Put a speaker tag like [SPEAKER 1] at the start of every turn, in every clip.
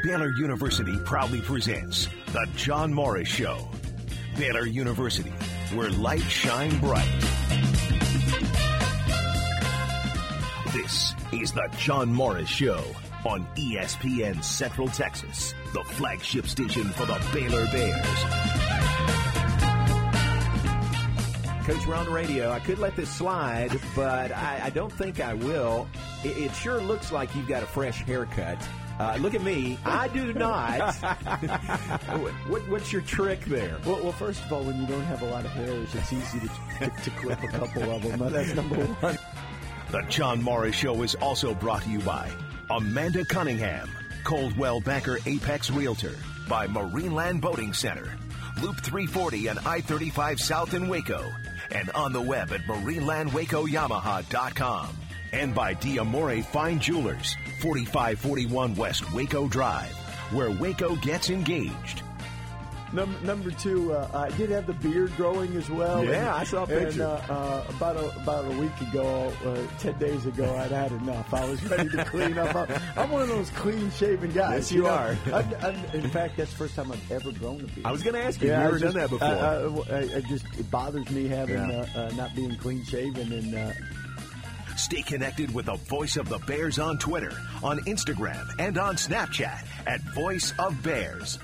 [SPEAKER 1] Baylor University proudly presents The John Morris Show. Baylor University, where light shine bright. This is The John Morris Show on ESPN Central Texas, the flagship station for the Baylor Bears.
[SPEAKER 2] Coach, we're on radio. I could let this slide, but I, I don't think I will. It, it, sure looks like you've got a fresh haircut. Uh, look at me. I do not. what, what's your trick there?
[SPEAKER 3] Well, well, first of all, when you don't have a lot of hairs, it's easy to, to clip a couple of them. That's number one.
[SPEAKER 1] The John Morris Show is also brought to you by Amanda Cunningham, Coldwell Banker Apex Realtor, by Marineland Boating Center, Loop 340 and I 35 South in Waco, and on the web at marinelandwacoyamaha.com. And by Diamore Fine Jewelers, 4541 West Waco Drive, where Waco gets engaged.
[SPEAKER 3] Number, number two, uh, I did have the beard growing as well.
[SPEAKER 2] Yeah, and, I saw a picture.
[SPEAKER 3] And, uh, uh, about a, about a week ago, uh, ten days ago, I'd had enough. I was ready to clean up. I'm one of those clean shaven guys.
[SPEAKER 2] Yes, you, you know? are.
[SPEAKER 3] I, I, in fact, that's the first time I've ever grown a beard.
[SPEAKER 2] I was going to ask you. Yeah, you ever just, done that before?
[SPEAKER 3] I, just it bothers me having yeah. Uh, uh, not being clean shaven and.
[SPEAKER 1] Stay connected with the Voice of the Bears on Twitter, on Instagram, and on Snapchat at Voice of Bears.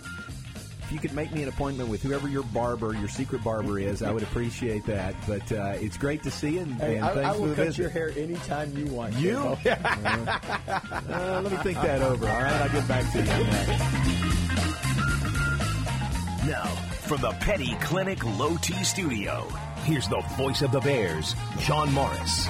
[SPEAKER 2] If you could make me an appointment with whoever your barber, your secret barber is, I would appreciate that. But uh, it's great to see you. And,
[SPEAKER 3] hey,
[SPEAKER 2] and
[SPEAKER 3] I,
[SPEAKER 2] thanks
[SPEAKER 3] I will
[SPEAKER 2] for
[SPEAKER 3] cut
[SPEAKER 2] visit.
[SPEAKER 3] your hair anytime you want.
[SPEAKER 2] You? uh, let me think that over. All right, I'll get back to you on.
[SPEAKER 1] Now, from the Petty Clinic Low T Studio, here's the voice of the Bears, John Morris.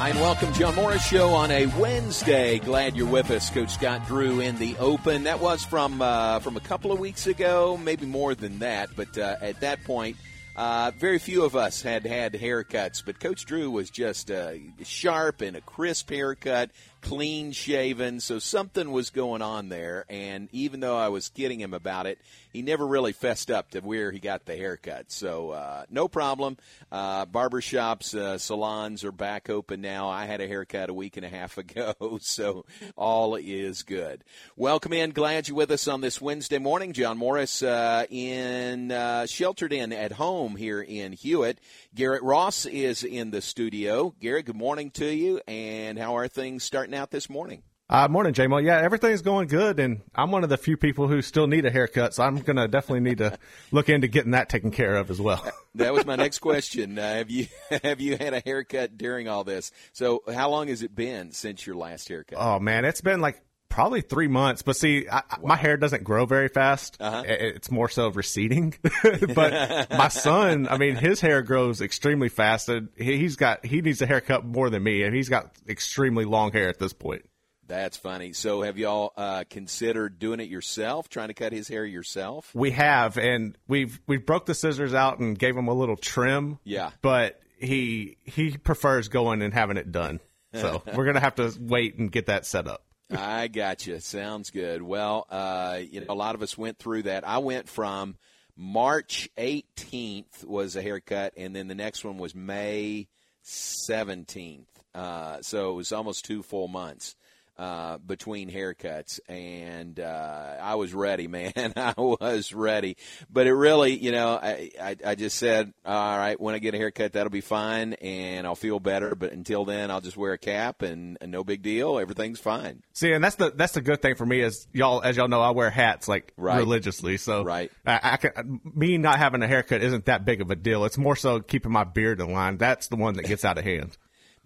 [SPEAKER 4] Hi, and welcome, John Morris Show on a Wednesday. Glad you're with us, Coach Scott Drew in the Open. That was from uh, from a couple of weeks ago, maybe more than that. But uh, at that point, uh, very few of us had had haircuts. But Coach Drew was just uh, sharp and a crisp haircut, clean shaven. So something was going on there. And even though I was kidding him about it, he never really fessed up to where he got the haircut. So uh, no problem. Uh, barbershops, uh, salons are back open now. I had a haircut a week and a half ago, so all is good. Welcome in. Glad you're with us on this Wednesday morning. John Morris uh, in uh, sheltered in at home here in Hewitt. Garrett Ross is in the studio. Garrett, good morning to you. And how are things starting out this morning?
[SPEAKER 5] Uh, morning, JMO. Yeah, everything's going good, and I'm one of the few people who still need a haircut, so I'm going to definitely need to look into getting that taken care of as well.
[SPEAKER 4] that was my next question. Uh, have you have you had a haircut during all this? So, how long has it been since your last haircut?
[SPEAKER 5] Oh man, it's been like probably three months. But see, I, wow. my hair doesn't grow very fast. Uh-huh. It's more so receding. but my son, I mean, his hair grows extremely fast. And he's got he needs a haircut more than me, and he's got extremely long hair at this point.
[SPEAKER 4] That's funny. So, have y'all uh, considered doing it yourself, trying to cut his hair yourself?
[SPEAKER 5] We have, and we've we've broke the scissors out and gave him a little trim.
[SPEAKER 4] Yeah,
[SPEAKER 5] but he he prefers going and having it done. So we're gonna have to wait and get that set up.
[SPEAKER 4] I got you. Sounds good. Well, uh, you know, a lot of us went through that. I went from March 18th was a haircut, and then the next one was May 17th. Uh, so it was almost two full months uh, between haircuts, and uh, I was ready, man. I was ready, but it really, you know, I, I, I just said, all right, when I get a haircut, that'll be fine, and I'll feel better. But until then, I'll just wear a cap, and, and no big deal. Everything's fine.
[SPEAKER 5] See, and that's the that's the good thing for me is y'all, as y'all know, I wear hats like right. religiously. So
[SPEAKER 4] right,
[SPEAKER 5] I, I can, me not having a haircut isn't that big of a deal. It's more so keeping my beard in line. That's the one that gets out of hand.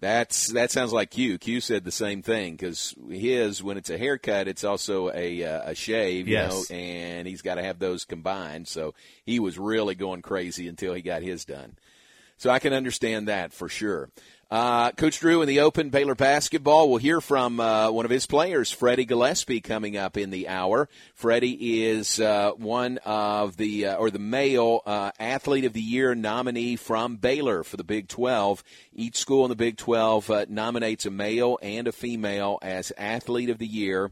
[SPEAKER 4] That's that sounds like Q. Q said the same thing because his when it's a haircut, it's also a uh, a shave, you know, and he's got to have those combined. So he was really going crazy until he got his done. So I can understand that for sure. Uh, Coach Drew in the Open Baylor basketball. We'll hear from uh, one of his players, Freddie Gillespie, coming up in the hour. Freddie is uh, one of the uh, or the male uh, athlete of the year nominee from Baylor for the Big 12. Each school in the Big 12 uh, nominates a male and a female as athlete of the year.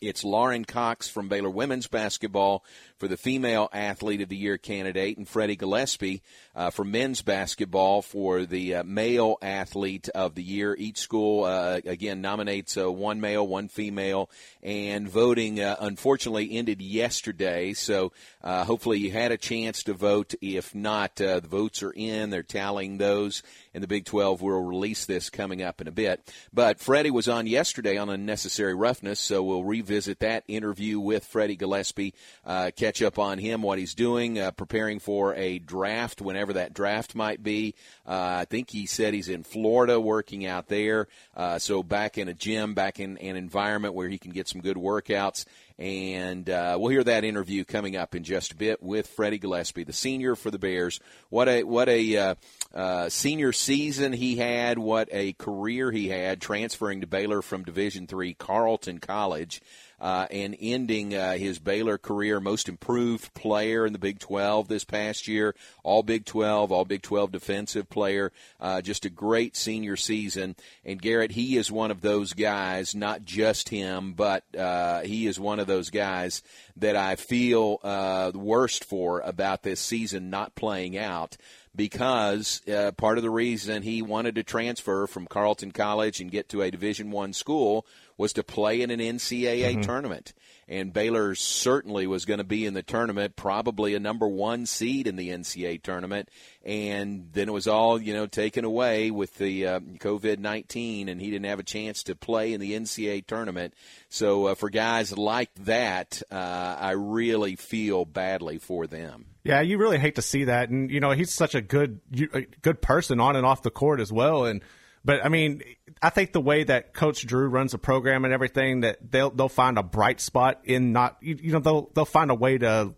[SPEAKER 4] It's Lauren Cox from Baylor women's basketball for the female athlete of the year candidate, and Freddie Gillespie uh, for men's basketball for the uh, male athlete of the year. Each school uh, again nominates uh, one male, one female, and voting uh, unfortunately ended yesterday. So uh, hopefully you had a chance to vote. If not, the votes are in. They're tallying those, and the Big 12 will release this coming up in a bit. But Freddie was on yesterday on unnecessary roughness, so we'll revisit that interview with Freddie Gillespie catch up on him, what he's doing, uh, preparing for a draft, whenever that draft might be. Uh, I think he said he's in Florida working out there. Uh, so back in a gym, back in an environment where he can get some good workouts. And uh, we'll hear that interview coming up in just a bit with Freddie Gillespie, the senior for the Bears. What a what a uh, uh, senior season he had. What a career he had, transferring to Baylor from Division three Carleton College uh, and ending uh, his Baylor career most improved player in the Big 12 this past year. All Big 12, all Big 12 defensive player. Uh, just a great senior season. And Garrett, he is one of those guys, not just him, but uh, he is one of those guys that I feel uh, worst for about this season not playing out because uh, part of the reason he wanted to transfer from Carleton College and get to a Division One school was to play in an NCAA mm-hmm. tournament. And Baylor certainly was going to be in the tournament, probably a number one seed in the NCAA tournament. And then it was all, you know, taken away with the uh, COVID 19, and he didn't have a chance to play in the NCAA tournament. So uh, for guys like that, uh, I really feel badly for them.
[SPEAKER 5] Yeah, you really hate to see that, and you know he's such a good, good person on and off the court as well. And but I mean, I think the way that Coach Drew runs the program and everything, that they'll they'll find a bright spot in not you, you know they'll they'll find a way to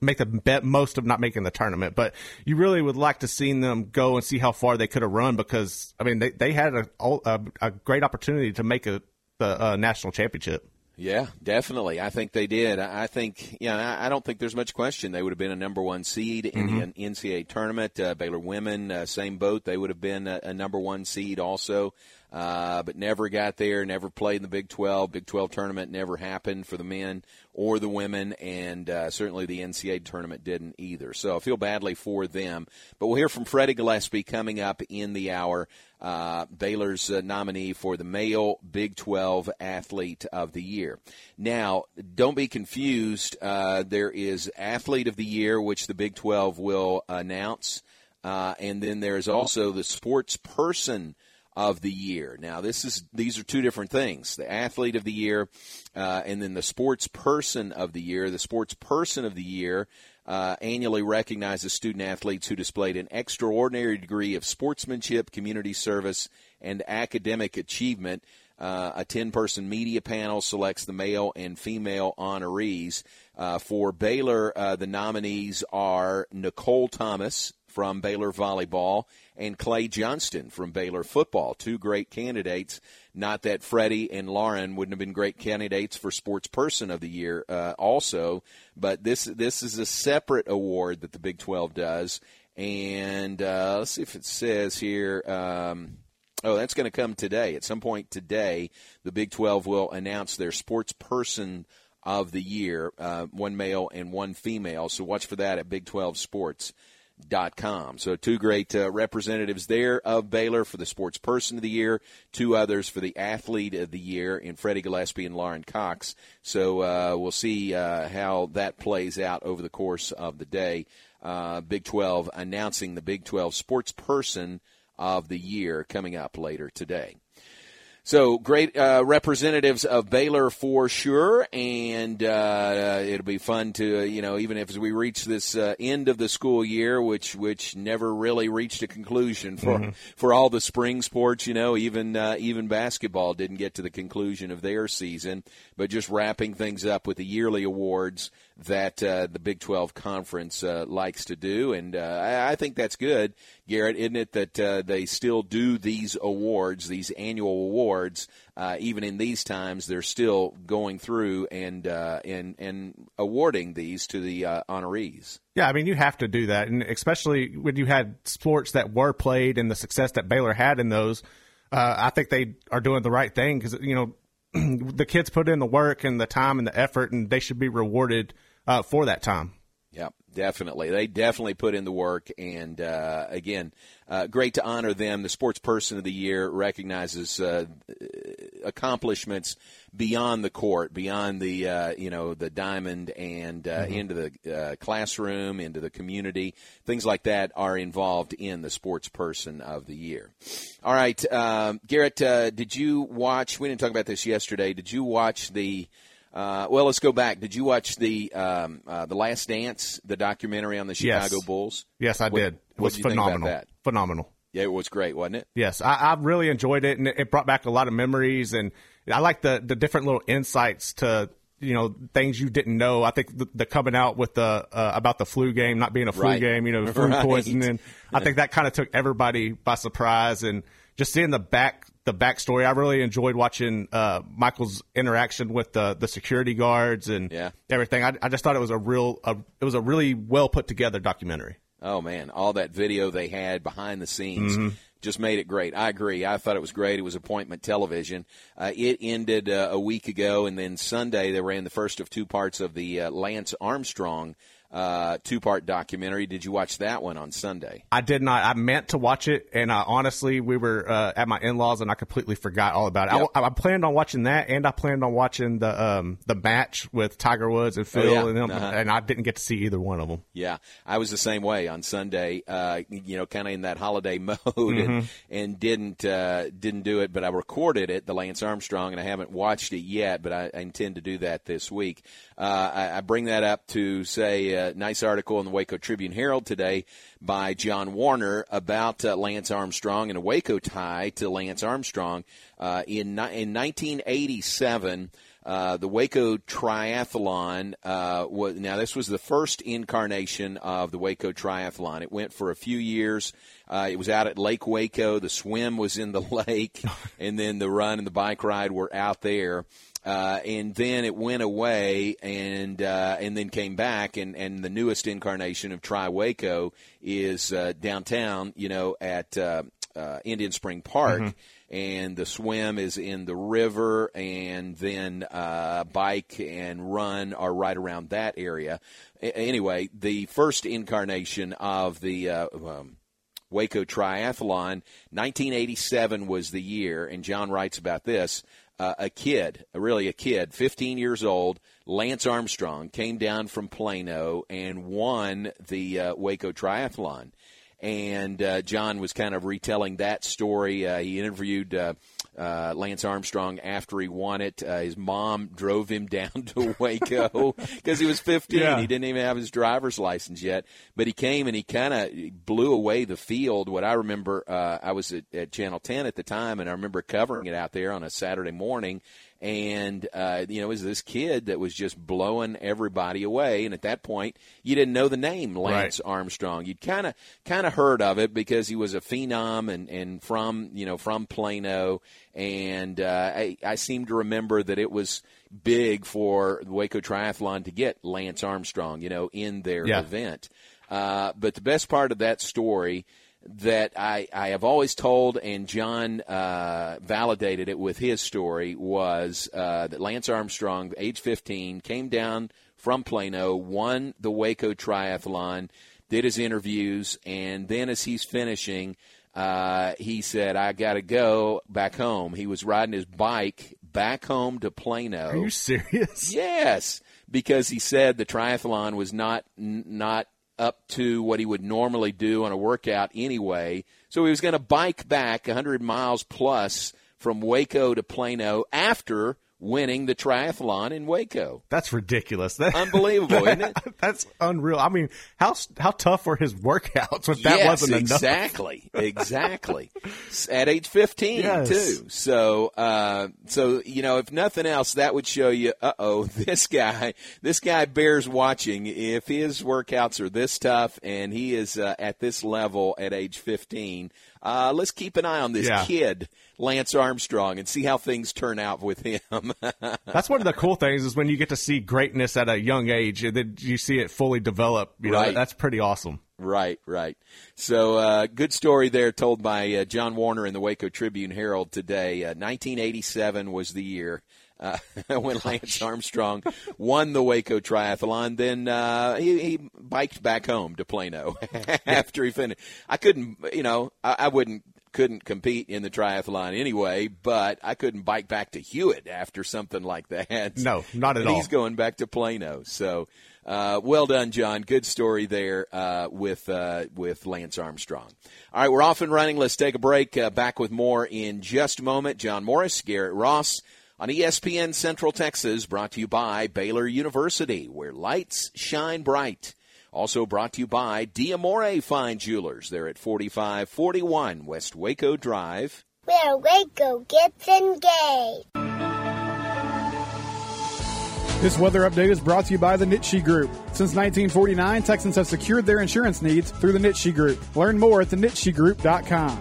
[SPEAKER 5] make the most of not making the tournament. But you really would like to see them go and see how far they could have run because I mean they they had a a, a great opportunity to make a the uh, national championship.
[SPEAKER 4] Yeah, definitely. I think they did. I think, yeah, you know, I don't think there's much question they would have been a number one seed in mm-hmm. the NCAA tournament. Uh, Baylor women, uh, same boat. They would have been a, a number one seed also uh, but never got there, never played in the Big 12. Big 12 tournament never happened for the men or the women, and uh, certainly the NCAA tournament didn't either. So I feel badly for them. But we'll hear from Freddie Gillespie coming up in the hour. Uh, Baylor's uh, nominee for the male Big 12 Athlete of the Year. Now, don't be confused. Uh, there is Athlete of the Year, which the Big 12 will announce, uh, and then there is also the Sports Person of the year. Now, this is these are two different things: the athlete of the year, uh, and then the sports person of the year. The sports person of the year uh, annually recognizes student athletes who displayed an extraordinary degree of sportsmanship, community service, and academic achievement. Uh, a 10 person media panel selects the male and female honorees. Uh, for Baylor, uh, the nominees are Nicole Thomas from Baylor Volleyball and Clay Johnston from Baylor football. Two great candidates. Not that Freddie and Lauren wouldn't have been great candidates for Sports Person of the Year, uh, also, but this this is a separate award that the Big 12 does. And uh, let's see if it says here. Um, oh, that's going to come today. At some point today, the Big 12 will announce their Sports Person of the Year, uh, one male and one female. So watch for that at Big 12 Sports com. So two great uh, representatives there of Baylor for the Sports Person of the Year, two others for the Athlete of the Year in Freddie Gillespie and Lauren Cox. So uh, we'll see uh, how that plays out over the course of the day. Uh, Big 12 announcing the Big 12 Sports Person of the Year coming up later today. So great uh, representatives of Baylor for sure, and uh, it'll be fun to you know even if we reach this uh, end of the school year, which which never really reached a conclusion for mm-hmm. for all the spring sports. You know, even uh, even basketball didn't get to the conclusion of their season, but just wrapping things up with the yearly awards that uh, the Big 12 conference uh, likes to do, and I, I think that's good Garrett, isn't it that uh, they still do these awards, these annual awards, uh, even in these times? They're still going through and uh, and and awarding these to the uh, honorees.
[SPEAKER 5] Yeah, I mean you have to do that, and especially when you had sports that were played and the success that Baylor had in those. Uh, I think they are doing the right thing because you know the kids put in the work and the time and the effort, and they should be rewarded uh, for that time.
[SPEAKER 4] Yep, definitely. They definitely put in the work, and uh, again, uh, great to honor them. The Sports Person of the Year recognizes uh, accomplishments beyond the court, beyond the uh, you know the diamond, and uh, mm-hmm. into the uh, classroom, into the community. Things like that are involved in the Sports Person of the Year. All right, um, Garrett, uh, did you watch? We didn't talk about this yesterday. Did you watch the? Uh, well, let's go back. Did you watch the um, uh, the Last Dance, the documentary on the Chicago
[SPEAKER 5] yes.
[SPEAKER 4] Bulls?
[SPEAKER 5] Yes, I
[SPEAKER 4] what,
[SPEAKER 5] did. It was phenomenal. Phenomenal.
[SPEAKER 4] Yeah, it was great, wasn't it?
[SPEAKER 5] Yes, I, I really enjoyed it, and it brought back a lot of memories, and I like the the different little insights to you know things you didn't know. I think the, the coming out with the uh, about the flu game not being a flu
[SPEAKER 4] right.
[SPEAKER 5] game, you know, food
[SPEAKER 4] right.
[SPEAKER 5] poisoning. I think that kind of took everybody by surprise, and just seeing the back the backstory. I really enjoyed watching uh, Michael's interaction with the the security guards and
[SPEAKER 4] yeah.
[SPEAKER 5] everything. I, I just thought it was a real a, it was a really well put together documentary.
[SPEAKER 4] Oh man, all that video they had behind the scenes.
[SPEAKER 5] Mm-hmm
[SPEAKER 4] just made it great. I agree. I thought it was great. It was appointment television. Uh, it ended uh, a week ago, and then Sunday they ran the first of two parts of the uh, Lance Armstrong uh, two part documentary. Did you watch that one on Sunday?
[SPEAKER 5] I did not. I meant to watch it, and honestly, we were uh, at my in laws, and I completely forgot all about it. Yep. I, I, planned on watching that, and I planned on watching the um, the match with Tiger Woods and Phil,
[SPEAKER 4] oh, yeah.
[SPEAKER 5] and, them,
[SPEAKER 4] uh-huh.
[SPEAKER 5] and I didn't get to see either one of them.
[SPEAKER 4] Yeah, I was the same way on Sunday. Uh, you know, kind of in that holiday mode,
[SPEAKER 5] mm-hmm.
[SPEAKER 4] and, and didn't uh, didn't do it. But I recorded it, the Lance Armstrong, and I haven't watched it yet. But I, I intend to do that this week. Uh, I, I, bring that up to say a nice article in the Waco Tribune Herald today by John Werner about uh, Lance Armstrong and a Waco tie to Lance Armstrong. Uh, in, in 1987, uh, the Waco Triathlon uh, was now this was the first incarnation of the Waco Triathlon. It went for a few years. Uh, it was out at Lake Waco. The swim was in the lake, and then the run and the bike ride were out there. Uh, and then it went away and uh, and then came back and, and the newest incarnation of Tri Waco is uh, downtown, you know, at uh, uh, Indian Spring Park. Mm-hmm. And the swim is in the river, and then uh, bike and run are right around that area. A- anyway, the first incarnation of the um, Waco Triathlon, 1987 was the year, and John writes about this uh, a kid, really a kid, 15 years old, Lance Armstrong, came down from Plano and won the uh, Waco Triathlon. And uh, John was kind of retelling that story. Uh, he interviewed uh, Lance Armstrong after he won it. Uh, his mom drove him down to Waco because he was 15.
[SPEAKER 5] Yeah.
[SPEAKER 4] He didn't even have his driver's license yet. But he came and he kind of blew away the field. What I remember, uh, I was at, at Channel 10 at the time, and I remember covering it out there on a Saturday morning and uh, you know, it was this kid that was just blowing everybody away. And at that point, you didn't know the name Lance
[SPEAKER 5] right.
[SPEAKER 4] Armstrong. You'd kind of kind of heard of it because he was a phenom and and from you know from Plano. And uh, I, I seem to remember that it was big for the Waco Triathlon to get Lance Armstrong, you know, in their
[SPEAKER 5] yeah.
[SPEAKER 4] event. Uh, but the best part of that story that I, I have always told, and John uh, validated it with his story, was uh, that Lance Armstrong, age 15, came down from Plano, won the Waco Triathlon, did his interviews, and then as he's finishing, uh, he said, I got to go back home. He was riding his bike back home to Plano.
[SPEAKER 5] Are you serious?
[SPEAKER 4] Yes, because he said the triathlon was not not up to what he would normally do on a workout anyway. So he was going to bike back 100 miles plus from Waco to Plano after winning the triathlon in Waco.
[SPEAKER 5] That's ridiculous. That,
[SPEAKER 4] Unbelievable, isn't it?
[SPEAKER 5] That's unreal. I mean, how how tough were his workouts if that
[SPEAKER 4] yes,
[SPEAKER 5] wasn't enough?
[SPEAKER 4] exactly, exactly. At age fifteen,
[SPEAKER 5] Yes.
[SPEAKER 4] too. So, uh, so you know, if nothing else, that would show you. Uh oh, this guy, this guy bears watching. If his workouts are this tough and he is uh, at this level at age fifteen, uh, let's keep an eye on this
[SPEAKER 5] Yeah.
[SPEAKER 4] kid, Lance Armstrong, and see how things turn out with him.
[SPEAKER 5] That's one of the cool things is when you get to see greatness at a young age and then you see it fully develop. You know,
[SPEAKER 4] Right.
[SPEAKER 5] that's pretty awesome.
[SPEAKER 4] Right, right. So, uh, good story there told by uh, John Werner in the Waco Tribune Herald today. Uh, 1987 was the year uh, when Lance Armstrong won the Waco Triathlon. Then uh, he, he biked back home to Plano after he finished. I couldn't, you know, I, I wouldn't couldn't compete in the triathlon anyway, but I couldn't bike back to Hewitt after something like that.
[SPEAKER 5] No, not at
[SPEAKER 4] and
[SPEAKER 5] all.
[SPEAKER 4] He's going back to Plano. So, uh, well done, John. Good story there uh, with uh, with Lance Armstrong. All right, we're off and running. Let's take a break. Uh, back with more in just a moment. John Morris, Garrett Ross on ESPN Central Texas, brought to you by Baylor University, where lights shine bright. Also brought to you by Diamore Fine Jewelers. They're at 4541 West Waco Drive.
[SPEAKER 6] Where Waco gets engaged.
[SPEAKER 7] This weather update is brought to you by the Nitshe Group. Since 1949, Texans have secured their insurance needs through the Nitshe Group. Learn more at thenitshegroup.com.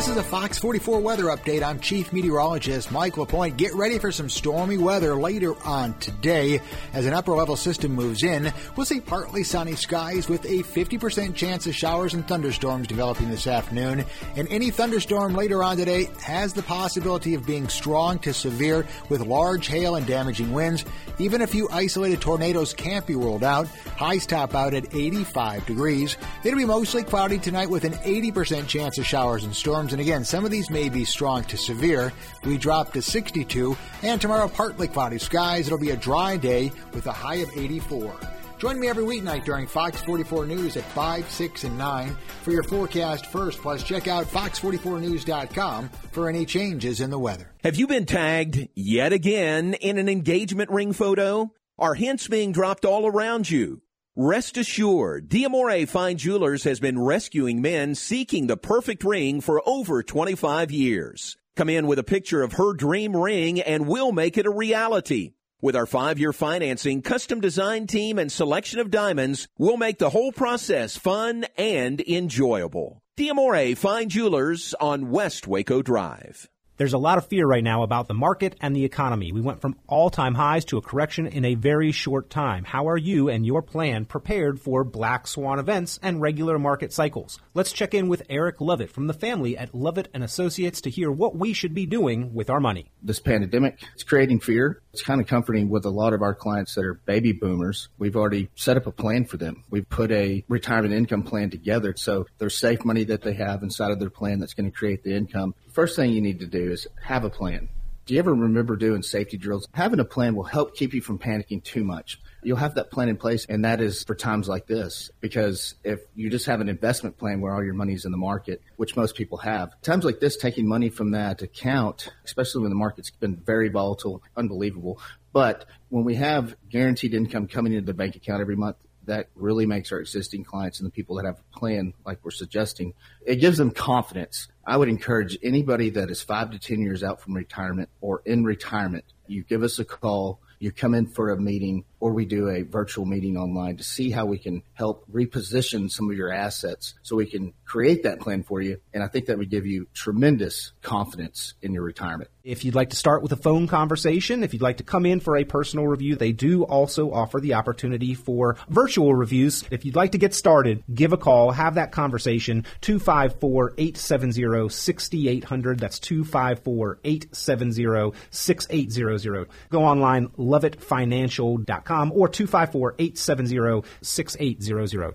[SPEAKER 8] This is a Fox 44 weather update. I'm Chief Meteorologist Mike LaPointe. Get ready for some stormy weather later on today. As an upper level system moves in, we'll see partly sunny skies with a 50% chance of showers and thunderstorms developing this afternoon. And any thunderstorm later on today has the possibility of being strong to severe with large hail and damaging winds. Even a few isolated tornadoes can't be ruled out. Highs top out at 85 degrees. It'll be mostly cloudy tonight with an 80% chance of showers and storms. And again, some of these may be strong to severe. We drop to 62. And tomorrow, partly cloudy skies. It'll be a dry day with a high of 84. Join me every weeknight during Fox 44 News at 5, 6, and 9 for your forecast first. Plus, check out fox44news.com for any changes in the weather.
[SPEAKER 2] Have you been tagged yet again in an engagement ring photo? Are hints being dropped all around you? Rest assured, Diamore Fine Jewelers has been rescuing men seeking the perfect ring for over 25 years. Come in with a picture of her dream ring and we'll make it a reality. With our five year financing, custom design team, and selection of diamonds, we'll make the whole process fun and enjoyable. Diamore Fine Jewelers on West Waco Drive.
[SPEAKER 9] There's a lot of fear right now about the market and the economy. We went from all time highs to a correction in a very short time. How are you and your plan prepared for black swan events and regular market cycles? Let's check in with Eric Lovett from the family at Lovett and Associates to hear what we should be doing with our money.
[SPEAKER 10] This pandemic, it's creating fear. It's kind of comforting with a lot of our clients that are baby boomers. We've already set up a plan for them. We've put a retirement income plan together. So there's safe money that they have inside of their plan that's going to create the income. First thing you need to do is have a plan. Do you ever remember doing safety drills? Having a plan will help keep you from panicking too much. You'll have that plan in place, and that is for times like this. Because if you just have an investment plan where all your money is in the market, which most people have, times like this, taking money from that account, especially when the market's been very volatile, unbelievable. But when we have guaranteed income coming into the bank account every month, that really makes our existing clients and the people that have a plan like we're suggesting, it gives them confidence. I would encourage anybody that is five to 10 years out from retirement or in retirement, you give us a call, you come in for a meeting, or we do a virtual meeting online to see how we can help reposition some of your assets so we can create that plan for you. And I think that would give you tremendous confidence in your retirement.
[SPEAKER 9] If you'd like to start with a phone conversation, if you'd like to come in for a personal review, they do also offer the opportunity for virtual reviews. If you'd like to get started, give a call, have that conversation, 254-870-6800. That's 254-870-6800. Go online, lovettfinancial.com or 254-870-6800.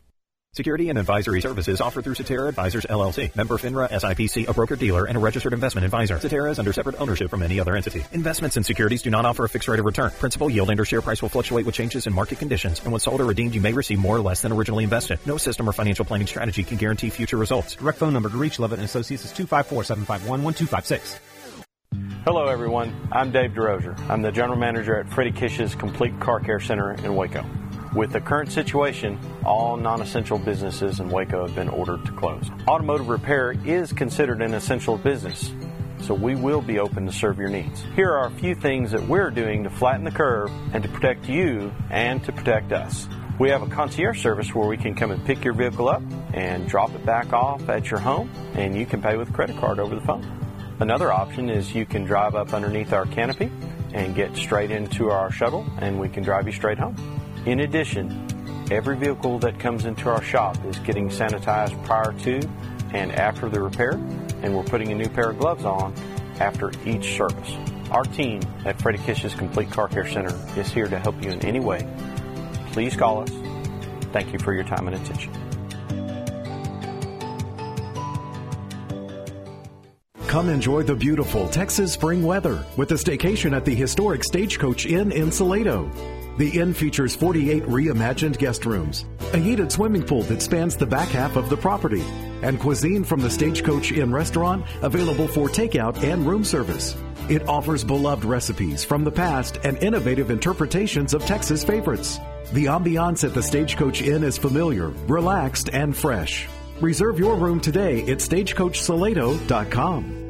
[SPEAKER 11] Security and advisory services offered through Cetera Advisors LLC, member FINRA SIPC, a broker dealer, and a registered investment advisor. Cetera is under separate ownership from any other entity. Investments in securities do not offer a fixed rate of return. Principal yield and or share price will fluctuate with changes in market conditions, and when sold or redeemed, you may receive more or less than originally invested. No system or financial planning strategy can guarantee future results.
[SPEAKER 9] Direct phone number to reach Lovett and Associates is 254-751-1256.
[SPEAKER 12] Hello, everyone. I'm Dave DeRozier. I'm the general manager at Freddie Kish's Complete Car Care Center in Waco. With the current situation, all non essential businesses in Waco have been ordered to close. Automotive repair is considered an essential business, so we will be open to serve your needs. Here are a few things that we're doing to flatten the curve and to protect you and to protect us. We have a concierge service where we can come and pick your vehicle up and drop it back off at your home, and you can pay with credit card over the phone. Another option is you can drive up underneath our canopy and get straight into our shuttle, and we can drive you straight home. In addition, every vehicle that comes into our shop is getting sanitized prior to and after the repair, and we're putting a new pair of gloves on after each service. Our team at Freddie Kish's Complete Car Care Center is here to help you in any way. Please call us. Thank you for your time and attention.
[SPEAKER 13] Come enjoy the beautiful Texas spring weather with a staycation at the historic Stagecoach Inn in Salado. The inn features 48 reimagined guest rooms, a heated swimming pool that spans the back half of the property, and cuisine from the Stagecoach Inn restaurant available for takeout and room service. It offers beloved recipes from the past and innovative interpretations of Texas favorites. The ambiance at the Stagecoach Inn is familiar, relaxed, and fresh. Reserve your room today at stagecoachsalado.com.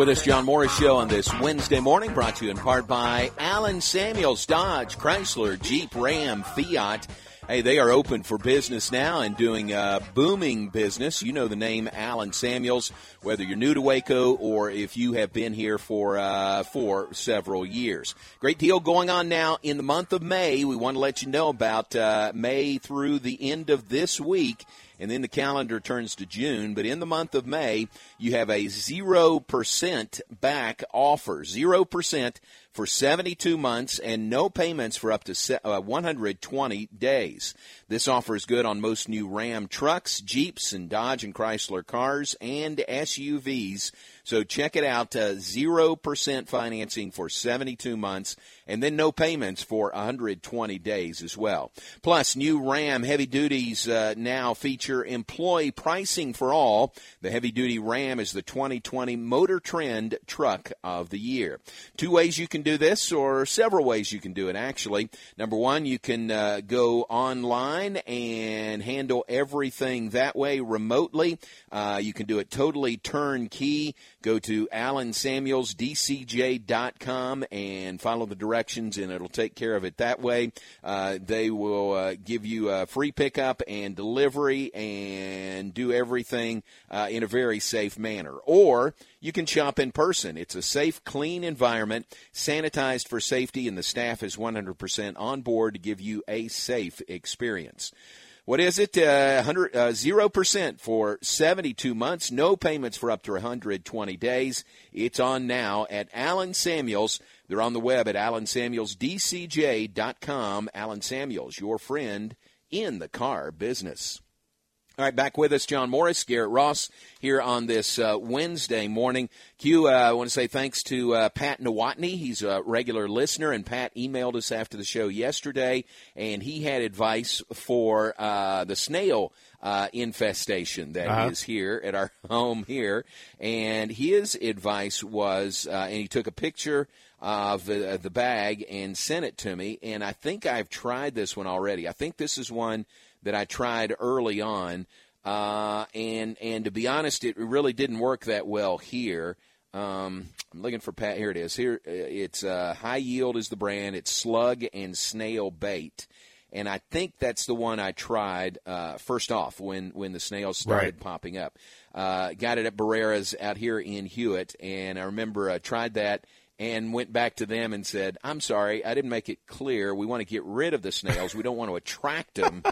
[SPEAKER 4] with us, John Morris Show on this Wednesday morning, brought to you in part by Allen Samuels, Dodge, Chrysler, Jeep, Ram, Fiat. Hey, they are open for business now and doing uh, booming business. You know the name Allen Samuels, whether you're new to Waco or if you have been here for uh, for several years. Great deal going on now in the month of May. We want to let you know about uh, May through the end of this week and then the calendar turns to June. But in the month of May, you have a 0% back offer. 0% for 72 months and no payments for up to uh, 120 days. This offer is good on most new Ram trucks, Jeeps, and Dodge and Chrysler cars and. SUVs so check it out. Uh, 0% financing for 72 months and then no payments for 120 days as well. Plus, new Ram heavy duties uh, now feature employee pricing for all. The heavy duty Ram is the 2020 Motor Trend Truck of the Year. Two ways you can do this, or several ways you can do it actually. Number one, you can uh, go online and handle everything that way remotely. Uh, you can do it totally turnkey. Go to AllenSamuelsDCJ.com and follow the directions, and it'll take care of it that way. Uh, they will uh, give you a free pickup and delivery and do everything uh, in a very safe manner. Or you can shop in person. It's a safe, clean environment, sanitized for safety, and the staff is 100% on board to give you a safe experience. What is it? Uh, 100, uh, 0% for 72 months, no payments for up to 120 days. It's on now at Allen Samuels. They're on the web at AllenSamuelsDCJ.com. Allen Samuels, your friend in the car business. All right, back with us, John Morris, Garrett Ross, here on this uh, Wednesday morning. Q, uh, I want to say thanks to uh, Pat Nowotny. He's a regular listener, and Pat emailed us after the show yesterday, and he had advice for uh, the snail uh, infestation that uh-huh. is here at our home here. And his advice was, uh, and he took a picture of the, the bag and sent it to me, and I think I've tried this one already. I think this is one – that I tried early on, uh, and and to be honest, it really didn't work that well here. Um, I'm looking for Pat. Here it is. Here uh, it's uh, High Yield is the brand. It's Slug and Snail Bait, and I think that's the one I tried uh, first off when when the snails started right. popping up. Uh, got it at Barrera's out here in Hewitt, and I remember I tried that and went back to them and said, "I'm sorry, I didn't make it clear. We want to get rid of the snails. We don't want to attract them."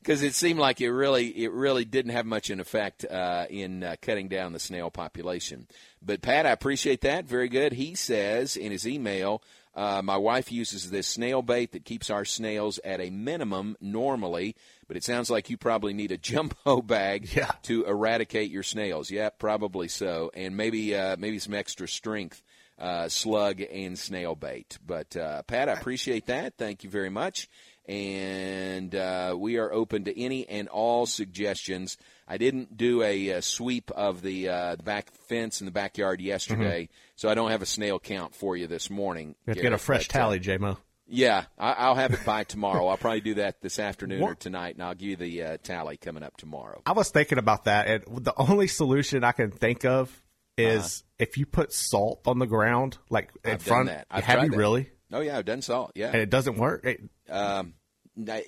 [SPEAKER 4] because it seemed like it really it really didn't have much an effect uh, in uh, cutting down the snail population. But Pat, I appreciate that. Very good. He says in his email, uh, my wife uses this snail bait that keeps our snails at a minimum normally. But it sounds like you probably need a jumbo bag
[SPEAKER 5] yeah.
[SPEAKER 4] to eradicate your snails. Yeah, probably so, and maybe uh, maybe some extra strength. Uh, slug and snail bait. But uh, Pat, I appreciate that. Thank you very much and uh, we are open to any and all suggestions. I didn't do a, a sweep of the, uh, the back fence in the backyard yesterday, mm-hmm. so I don't have a snail count for you this morning.
[SPEAKER 5] You have to get a fresh uh, tally, JMO.
[SPEAKER 4] Yeah, I, will have it by tomorrow. I'll probably do that this afternoon or tonight, and I'll give you the uh, tally coming up tomorrow.
[SPEAKER 5] I was thinking about that, and the only solution I can think of is if you put salt on the ground, like in
[SPEAKER 4] I've
[SPEAKER 5] front.
[SPEAKER 4] done that. I've
[SPEAKER 5] have you
[SPEAKER 4] that.
[SPEAKER 5] really?
[SPEAKER 4] Oh yeah, I've done salt. Yeah,
[SPEAKER 5] And it doesn't work. It-
[SPEAKER 4] um,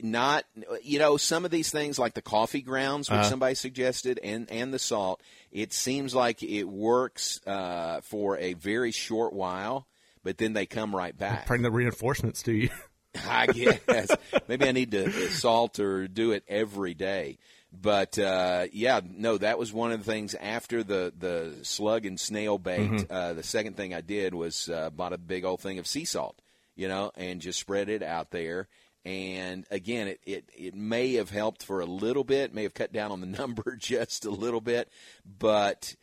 [SPEAKER 4] not you know some of these things like the coffee grounds, which
[SPEAKER 5] Uh-huh.
[SPEAKER 4] somebody suggested, and and the salt. It seems like it works uh, for a very short while, but then they come right back.
[SPEAKER 5] bring the reinforcements to you.
[SPEAKER 4] I guess maybe I need to salt or do it every day. But uh, yeah, no, that was one of the things after the the slug and snail bait.
[SPEAKER 5] Mhm.
[SPEAKER 4] Uh, the second thing I did was uh, bought a big old thing of sea salt, you know, and just spread it out there. And again, it, it, it may have helped for a little bit, may have cut down on the number just a little bit, but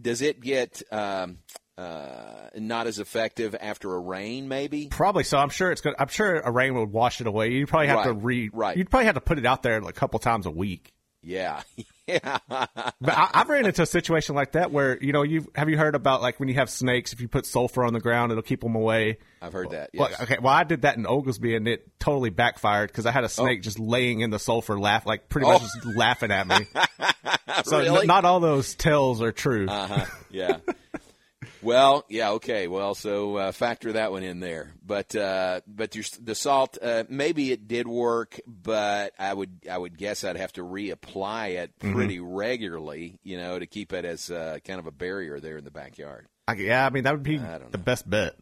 [SPEAKER 4] does it get um, uh, not as effective after a rain? Maybe.
[SPEAKER 5] Probably so. I'm sure it's good. I'm sure a rain would wash it away. You probably have to re.
[SPEAKER 4] right.
[SPEAKER 5] You'd probably have to put it out there like a couple times a week.
[SPEAKER 4] Yeah, yeah.
[SPEAKER 5] But I, I've ran into a situation like that where you know you have you heard about like when you have snakes, if you put sulfur on the ground, it'll keep them away.
[SPEAKER 4] I've heard that.
[SPEAKER 5] Well, okay. Well, I did that in Oglesby, and it totally backfired because I had a
[SPEAKER 4] Oh.
[SPEAKER 5] snake just laying in the sulfur, laugh like pretty much
[SPEAKER 4] Oh.
[SPEAKER 5] just laughing at me. so n- not all those tells are true.
[SPEAKER 4] Uh huh. Yeah. well, yeah. Okay. Well, so uh, factor that one in there. But uh, but your, the salt, uh, maybe it did work, but I would I would guess I'd have to reapply it
[SPEAKER 5] Mhm.
[SPEAKER 4] pretty regularly, you know, to keep it as uh, kind of a barrier there in the backyard.
[SPEAKER 5] I, yeah, I mean that would be the best bet.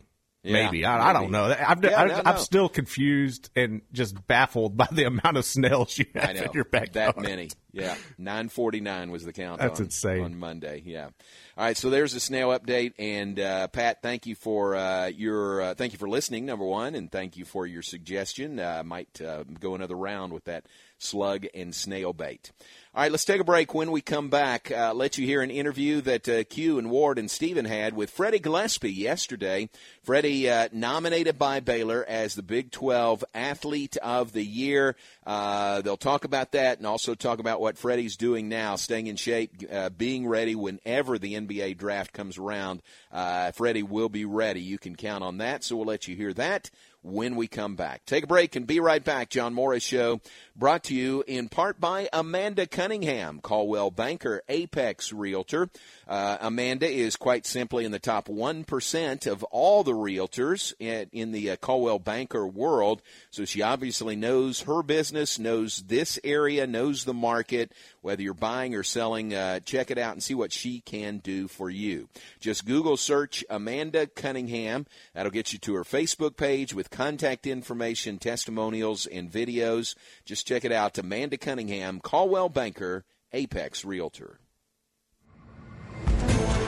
[SPEAKER 4] Yeah,
[SPEAKER 5] maybe I, I don't know. I've,
[SPEAKER 4] Yeah,
[SPEAKER 5] I,
[SPEAKER 4] no,
[SPEAKER 5] I'm
[SPEAKER 4] no.
[SPEAKER 5] still confused and just baffled by the amount of snails you have in your backyard.
[SPEAKER 4] that many. Yeah, nine forty nine was the count.
[SPEAKER 5] That's
[SPEAKER 4] on,
[SPEAKER 5] insane.
[SPEAKER 4] on Monday. Yeah. All right, so there's the snail update, and uh, Pat, thank you for uh, your uh, thank you for listening. Number one, and thank you for your suggestion. Uh, I might uh, go another round with that slug and snail bait. All right, let's take a break. When we come back, uh, let you hear an interview that uh, Q and Ward and Steven had with Freddie Gillespie yesterday. Freddie uh, nominated by Baylor as the Big 12 Athlete of the Year. Uh, they'll talk about that and also talk about what Freddie's doing now, staying in shape, uh, being ready whenever the NBA draft comes around. Uh, Freddie will be ready. You can count on that. So we'll let you hear that when we come back. Take a break and be right back. John Morris Show brought to you in part by Amanda Cunningham, Coldwell Banker, Apex Realtor. Uh, Amanda is quite simply in the top 1% of all the realtors in, in the uh, Coldwell Banker world. So she obviously knows her business, knows this area, knows the market. Whether you're buying or selling, uh, check it out and see what she can do for you. Just Google search Amanda Cunningham. That'll get you to her Facebook page with contact information, testimonials, and videos. Just check it out. Amanda Cunningham, Coldwell Banker, Apex Realtor.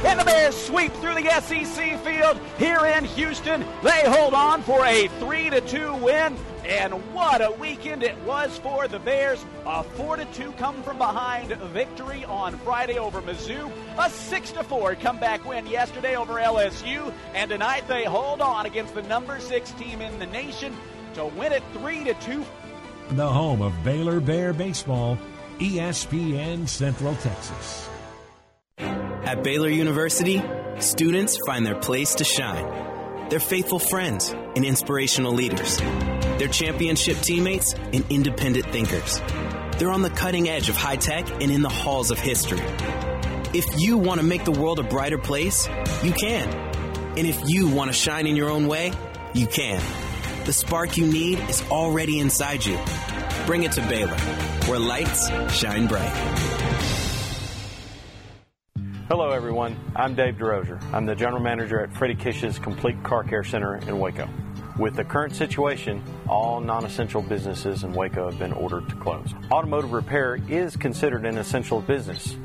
[SPEAKER 14] And the Bears sweep through the SEC field here in Houston. They hold on for a 3 to 2 win. And what a weekend it was for the Bears. A 4 to 2 come from behind victory on Friday over Mizzou. A 6 to 4 comeback win yesterday over LSU. And tonight they hold on against the number 6 team in the nation to win it 3 to 2
[SPEAKER 15] The home of Baylor Bear Baseball, ESPN Central Texas.
[SPEAKER 16] At Baylor University, students find their place to shine. They're faithful friends and inspirational leaders. They're championship teammates and independent thinkers. They're on the cutting edge of high tech and in the halls of history. If you want to make the world a brighter place, you can. And if you want to shine in your own way, you can. The spark you need is already inside you. Bring it to Baylor, where lights shine bright.
[SPEAKER 12] Hello, everyone. I'm Dave DeRozier. I'm the general manager at Freddie Kish's Complete Car Care Center in Waco. With the current situation, all non essential businesses in Waco have been ordered to close. Automotive repair is considered an essential business,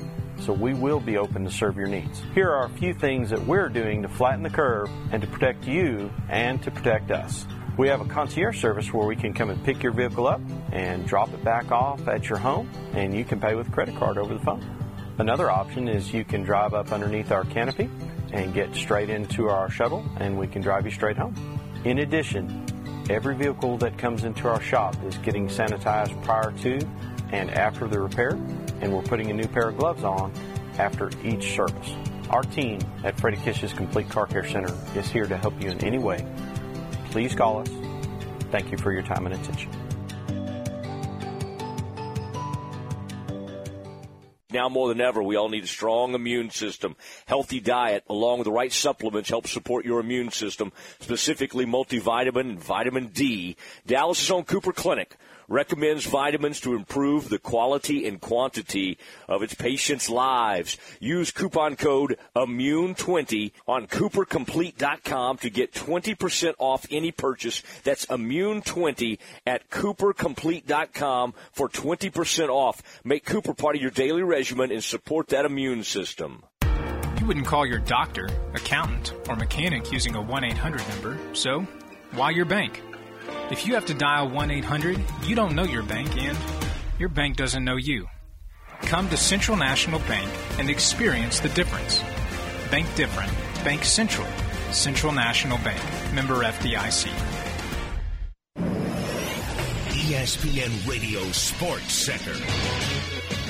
[SPEAKER 12] so we will be open to serve your needs. Here are a few things that we're doing to flatten the curve and to protect you and to protect us. We have a concierge service where we can come and pick your vehicle up and drop it back off at your home, and you can pay with credit card over the phone. Another option is you can drive up underneath our canopy and get straight into our shuttle, and we can drive you straight home. In addition, every vehicle that comes into our shop is getting sanitized prior to and after the repair, and we're putting a new pair of gloves on after each service. Our team at Freddie Kish's Complete Car Care Center is here to help you in any way. Please call us. Thank you for your time and attention.
[SPEAKER 17] Now more than ever, we all need a strong immune system. Healthy diet, along with the right supplements, help support your immune system, specifically multivitamin and vitamin D. Dallas' own Cooper Clinic recommends vitamins to improve the quality and quantity of its patients' lives. Use coupon code IMMUNE20 on CooperComplete.com to get 20% off any purchase. That's IMMUNE20 at CooperComplete.com for 20% off. Make Cooper part of your daily regimen and support that immune system.
[SPEAKER 18] You wouldn't call your doctor, accountant, or mechanic using a 1 800 number, so why your bank? If you have to dial 1 800, you don't know your bank and your bank doesn't know you. Come to Central National Bank and experience the difference. Bank different. Bank Central. Central National Bank. Member FDIC.
[SPEAKER 1] ESPN Radio Sports Center.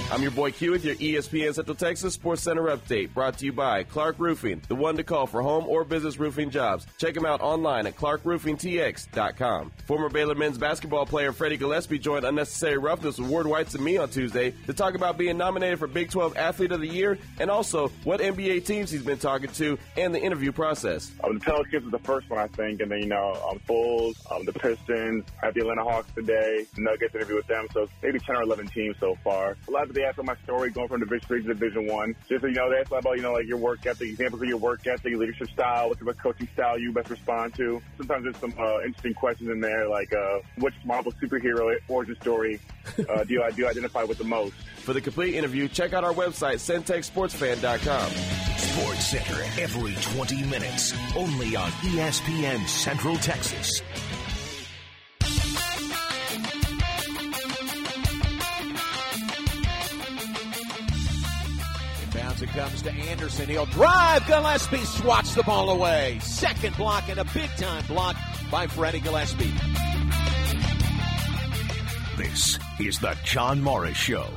[SPEAKER 19] I'm your boy Q with your ESPN Central Texas Sports Center update, brought to you by Clark Roofing, the one to call for home or business roofing jobs. Check them out online at clarkroofingtx.com. Former Baylor men's basketball player Freddie Gillespie joined Unnecessary Roughness with Ward Whites and me on Tuesday to talk about being nominated for Big 12 Athlete of the Year and also what NBA teams he's been talking to and the interview process.
[SPEAKER 20] Um, the Pelicans is the first one, I think, and then, you know, um, Bulls, um, the Pistons, at the Atlanta Hawks today, Nuggets interview with them, so maybe 10 or 11 teams so far. A lot of they ask about my story going from Division Three to Division One. Just so you know, they ask about you know like your work ethic, examples of your work ethic, your leadership style, what what's the coaching style you best respond to. Sometimes there's some uh, interesting questions in there, like uh, which Marvel superhero origin story uh, do I do identify with the most.
[SPEAKER 19] For the complete interview, check out our website, centexsportsfan.com.
[SPEAKER 1] Sports Center every 20 minutes, only on ESPN Central Texas.
[SPEAKER 2] Bounce it comes to Anderson. He'll drive. Gillespie swats the ball away. Second block and a big time block by Freddie Gillespie.
[SPEAKER 1] This is the John Morris Show,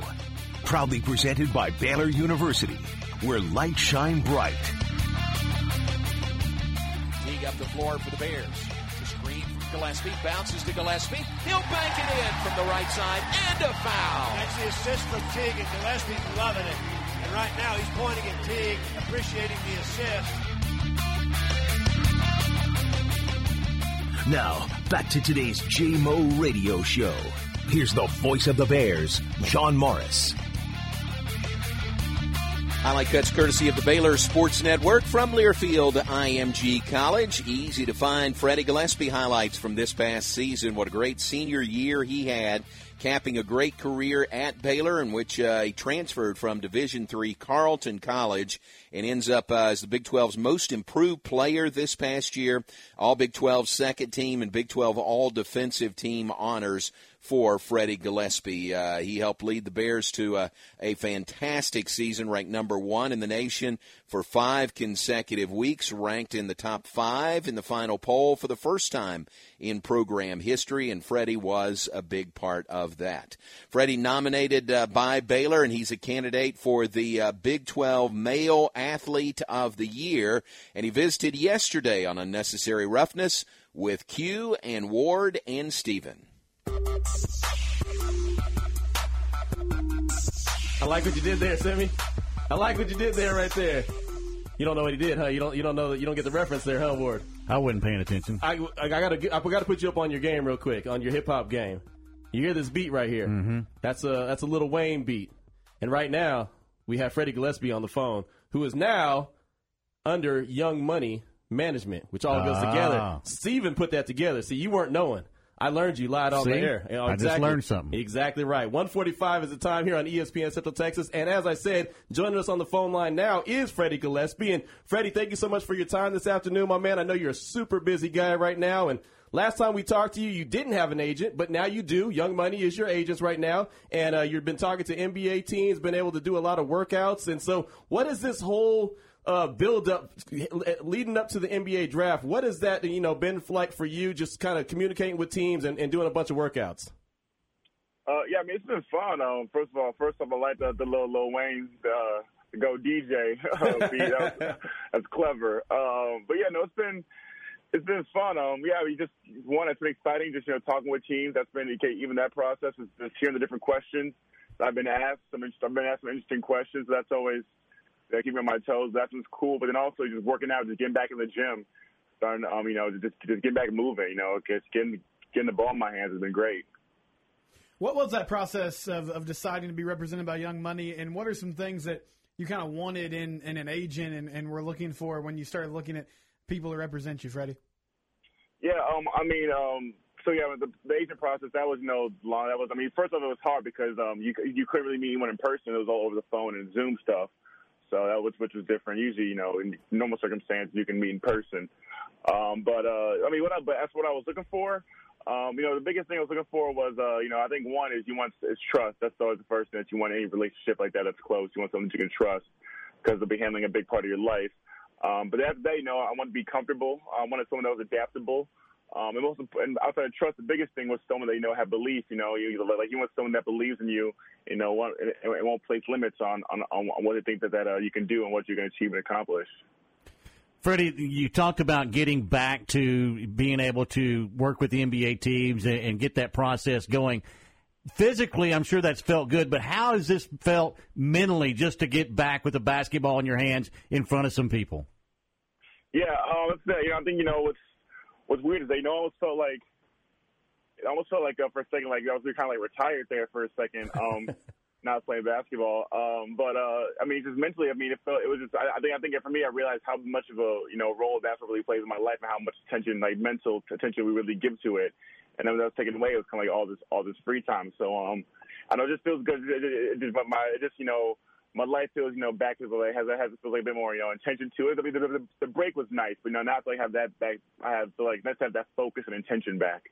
[SPEAKER 1] proudly presented by Baylor University, where light shine bright.
[SPEAKER 2] Teague up the floor for the Bears. The screen from Gillespie bounces to Gillespie. He'll bank it in from the right side and a foul.
[SPEAKER 21] That's the assist from Teague, and Gillespie's loving it. And right now he's pointing at Teague, appreciating the assist.
[SPEAKER 1] Now, back to today's JMO radio show. Here's the voice of the Bears, John Morris.
[SPEAKER 4] Highlight cuts courtesy of the Baylor Sports Network from Learfield IMG College. Easy to find Freddie Gillespie highlights from this past season. What a great senior year he had, capping a great career at Baylor, in which uh, he transferred from Division Three Carleton College and ends up uh, as the Big 12's most improved player this past year. All Big 12 second team and Big 12 All Defensive Team honors for Freddie Gillespie. Uh, he helped lead the Bears to uh, a fantastic season, ranked number one in the nation for five consecutive weeks, ranked in the top five in the final poll for the first time in program history, and Freddie was a big part of that. Freddie nominated uh, by Baylor, and he's a candidate for the uh, Big 12 Male Athlete of the Year, and he visited yesterday on Unnecessary Roughness with Q and Ward and Steven.
[SPEAKER 19] I like what you did there, Sammy. I like what you did there, right there. You don't know what he did, huh? You don't. You don't know. that. You don't get the reference there, huh, Ward?
[SPEAKER 22] I wasn't paying attention.
[SPEAKER 19] I, I gotta. I gotta put you up on your game real quick on your hip hop game. You hear this beat right here?
[SPEAKER 22] Mm-hmm.
[SPEAKER 19] That's a that's a Lil Wayne beat. And right now we have Freddie Gillespie on the phone, who is now under Young Money management, which all goes
[SPEAKER 22] Ah.
[SPEAKER 19] together. Steven put that together. See, you weren't knowing. I learned you lied on
[SPEAKER 22] See?
[SPEAKER 19] the air. You know,
[SPEAKER 22] I just learned something.
[SPEAKER 19] Exactly right. 145 is the time here on ESPN Central Texas. And as I said, joining us on the phone line now is Freddie Gillespie. And Freddie, thank you so much for your time this afternoon, my man. I know you're a super busy guy right now. And last time we talked to you, you didn't have an agent, but now you do. Young Money is your agent right now. And uh, you've been talking to NBA teams, been able to do a lot of workouts. And so what is this whole uh, build up leading up to the NBA draft. What has that you know been like for you? Just kind of communicating with teams and, and doing a bunch of workouts.
[SPEAKER 20] Uh, yeah, I mean it's been fun. Um, first of all, first off, I like the, the little Lil Wayne uh, go DJ uh, beat. That was, that's clever. Um, but yeah, no, it's been it's been fun. Um, yeah, we just one, it's been exciting. Just you know, talking with teams. That's been even that process is just hearing the different questions. I've been asked some. I've been asked some interesting questions. That's always that keep me on my toes. That's what's cool. But then also just working out, just getting back in the gym, starting, um, you know, just just getting back moving. You know, just getting getting the ball in my hands has been great.
[SPEAKER 7] What was that process of, of deciding to be represented by Young Money, and what are some things that you kind of wanted in, in an agent and, and were looking for when you started looking at people to represent you, Freddie?
[SPEAKER 20] Yeah, um, I mean, um, so yeah, the, the agent process that was no long. That was, I mean, first of all, it was hard because um, you you couldn't really meet anyone in person. It was all over the phone and Zoom stuff. So that was which was different. Usually, you know, in normal circumstances, you can meet in person. Um, but uh, I mean, what I, but that's what I was looking for. Um, you know, the biggest thing I was looking for was, uh, you know, I think one is you want is trust. That's always the first thing that you want in any relationship like that that's close. You want someone that you can trust because they'll be handling a big part of your life. Um, but after that, you know, I want to be comfortable. I wanted someone that was adaptable. Um, and most and outside of trust, the biggest thing was someone that you know had belief. You know, you like you want someone that believes in you. You know, want, and, and won't place limits on on, on what they think that that uh, you can do and what you're going to achieve and accomplish.
[SPEAKER 22] Freddie, you talked about getting back to being able to work with the NBA teams and, and get that process going. Physically, I'm sure that's felt good, but how has this felt mentally just to get back with a basketball in your hands in front of some people?
[SPEAKER 20] Yeah, uh, let's you know, I think, you know, what's weird is they, know, almost felt like, it almost felt like uh, for a second, like I was kind of like retired there for a second. Um, not playing basketball. Um, but uh, I mean, just mentally, I mean, it felt it was just. I, I think I think for me, I realized how much of a you know role basketball really plays in my life and how much attention, like mental attention, we really give to it. And then when that was taken away, it was kind of like all this all this free time. So um, I know it just feels good. It, it, it just but my it just you know. My life feels, you know, back to the like has has feels like a bit more, you know, intention to it. I mean, the, the, the break was nice, but you know, now to like have that back, I have to like let's have that focus and intention back.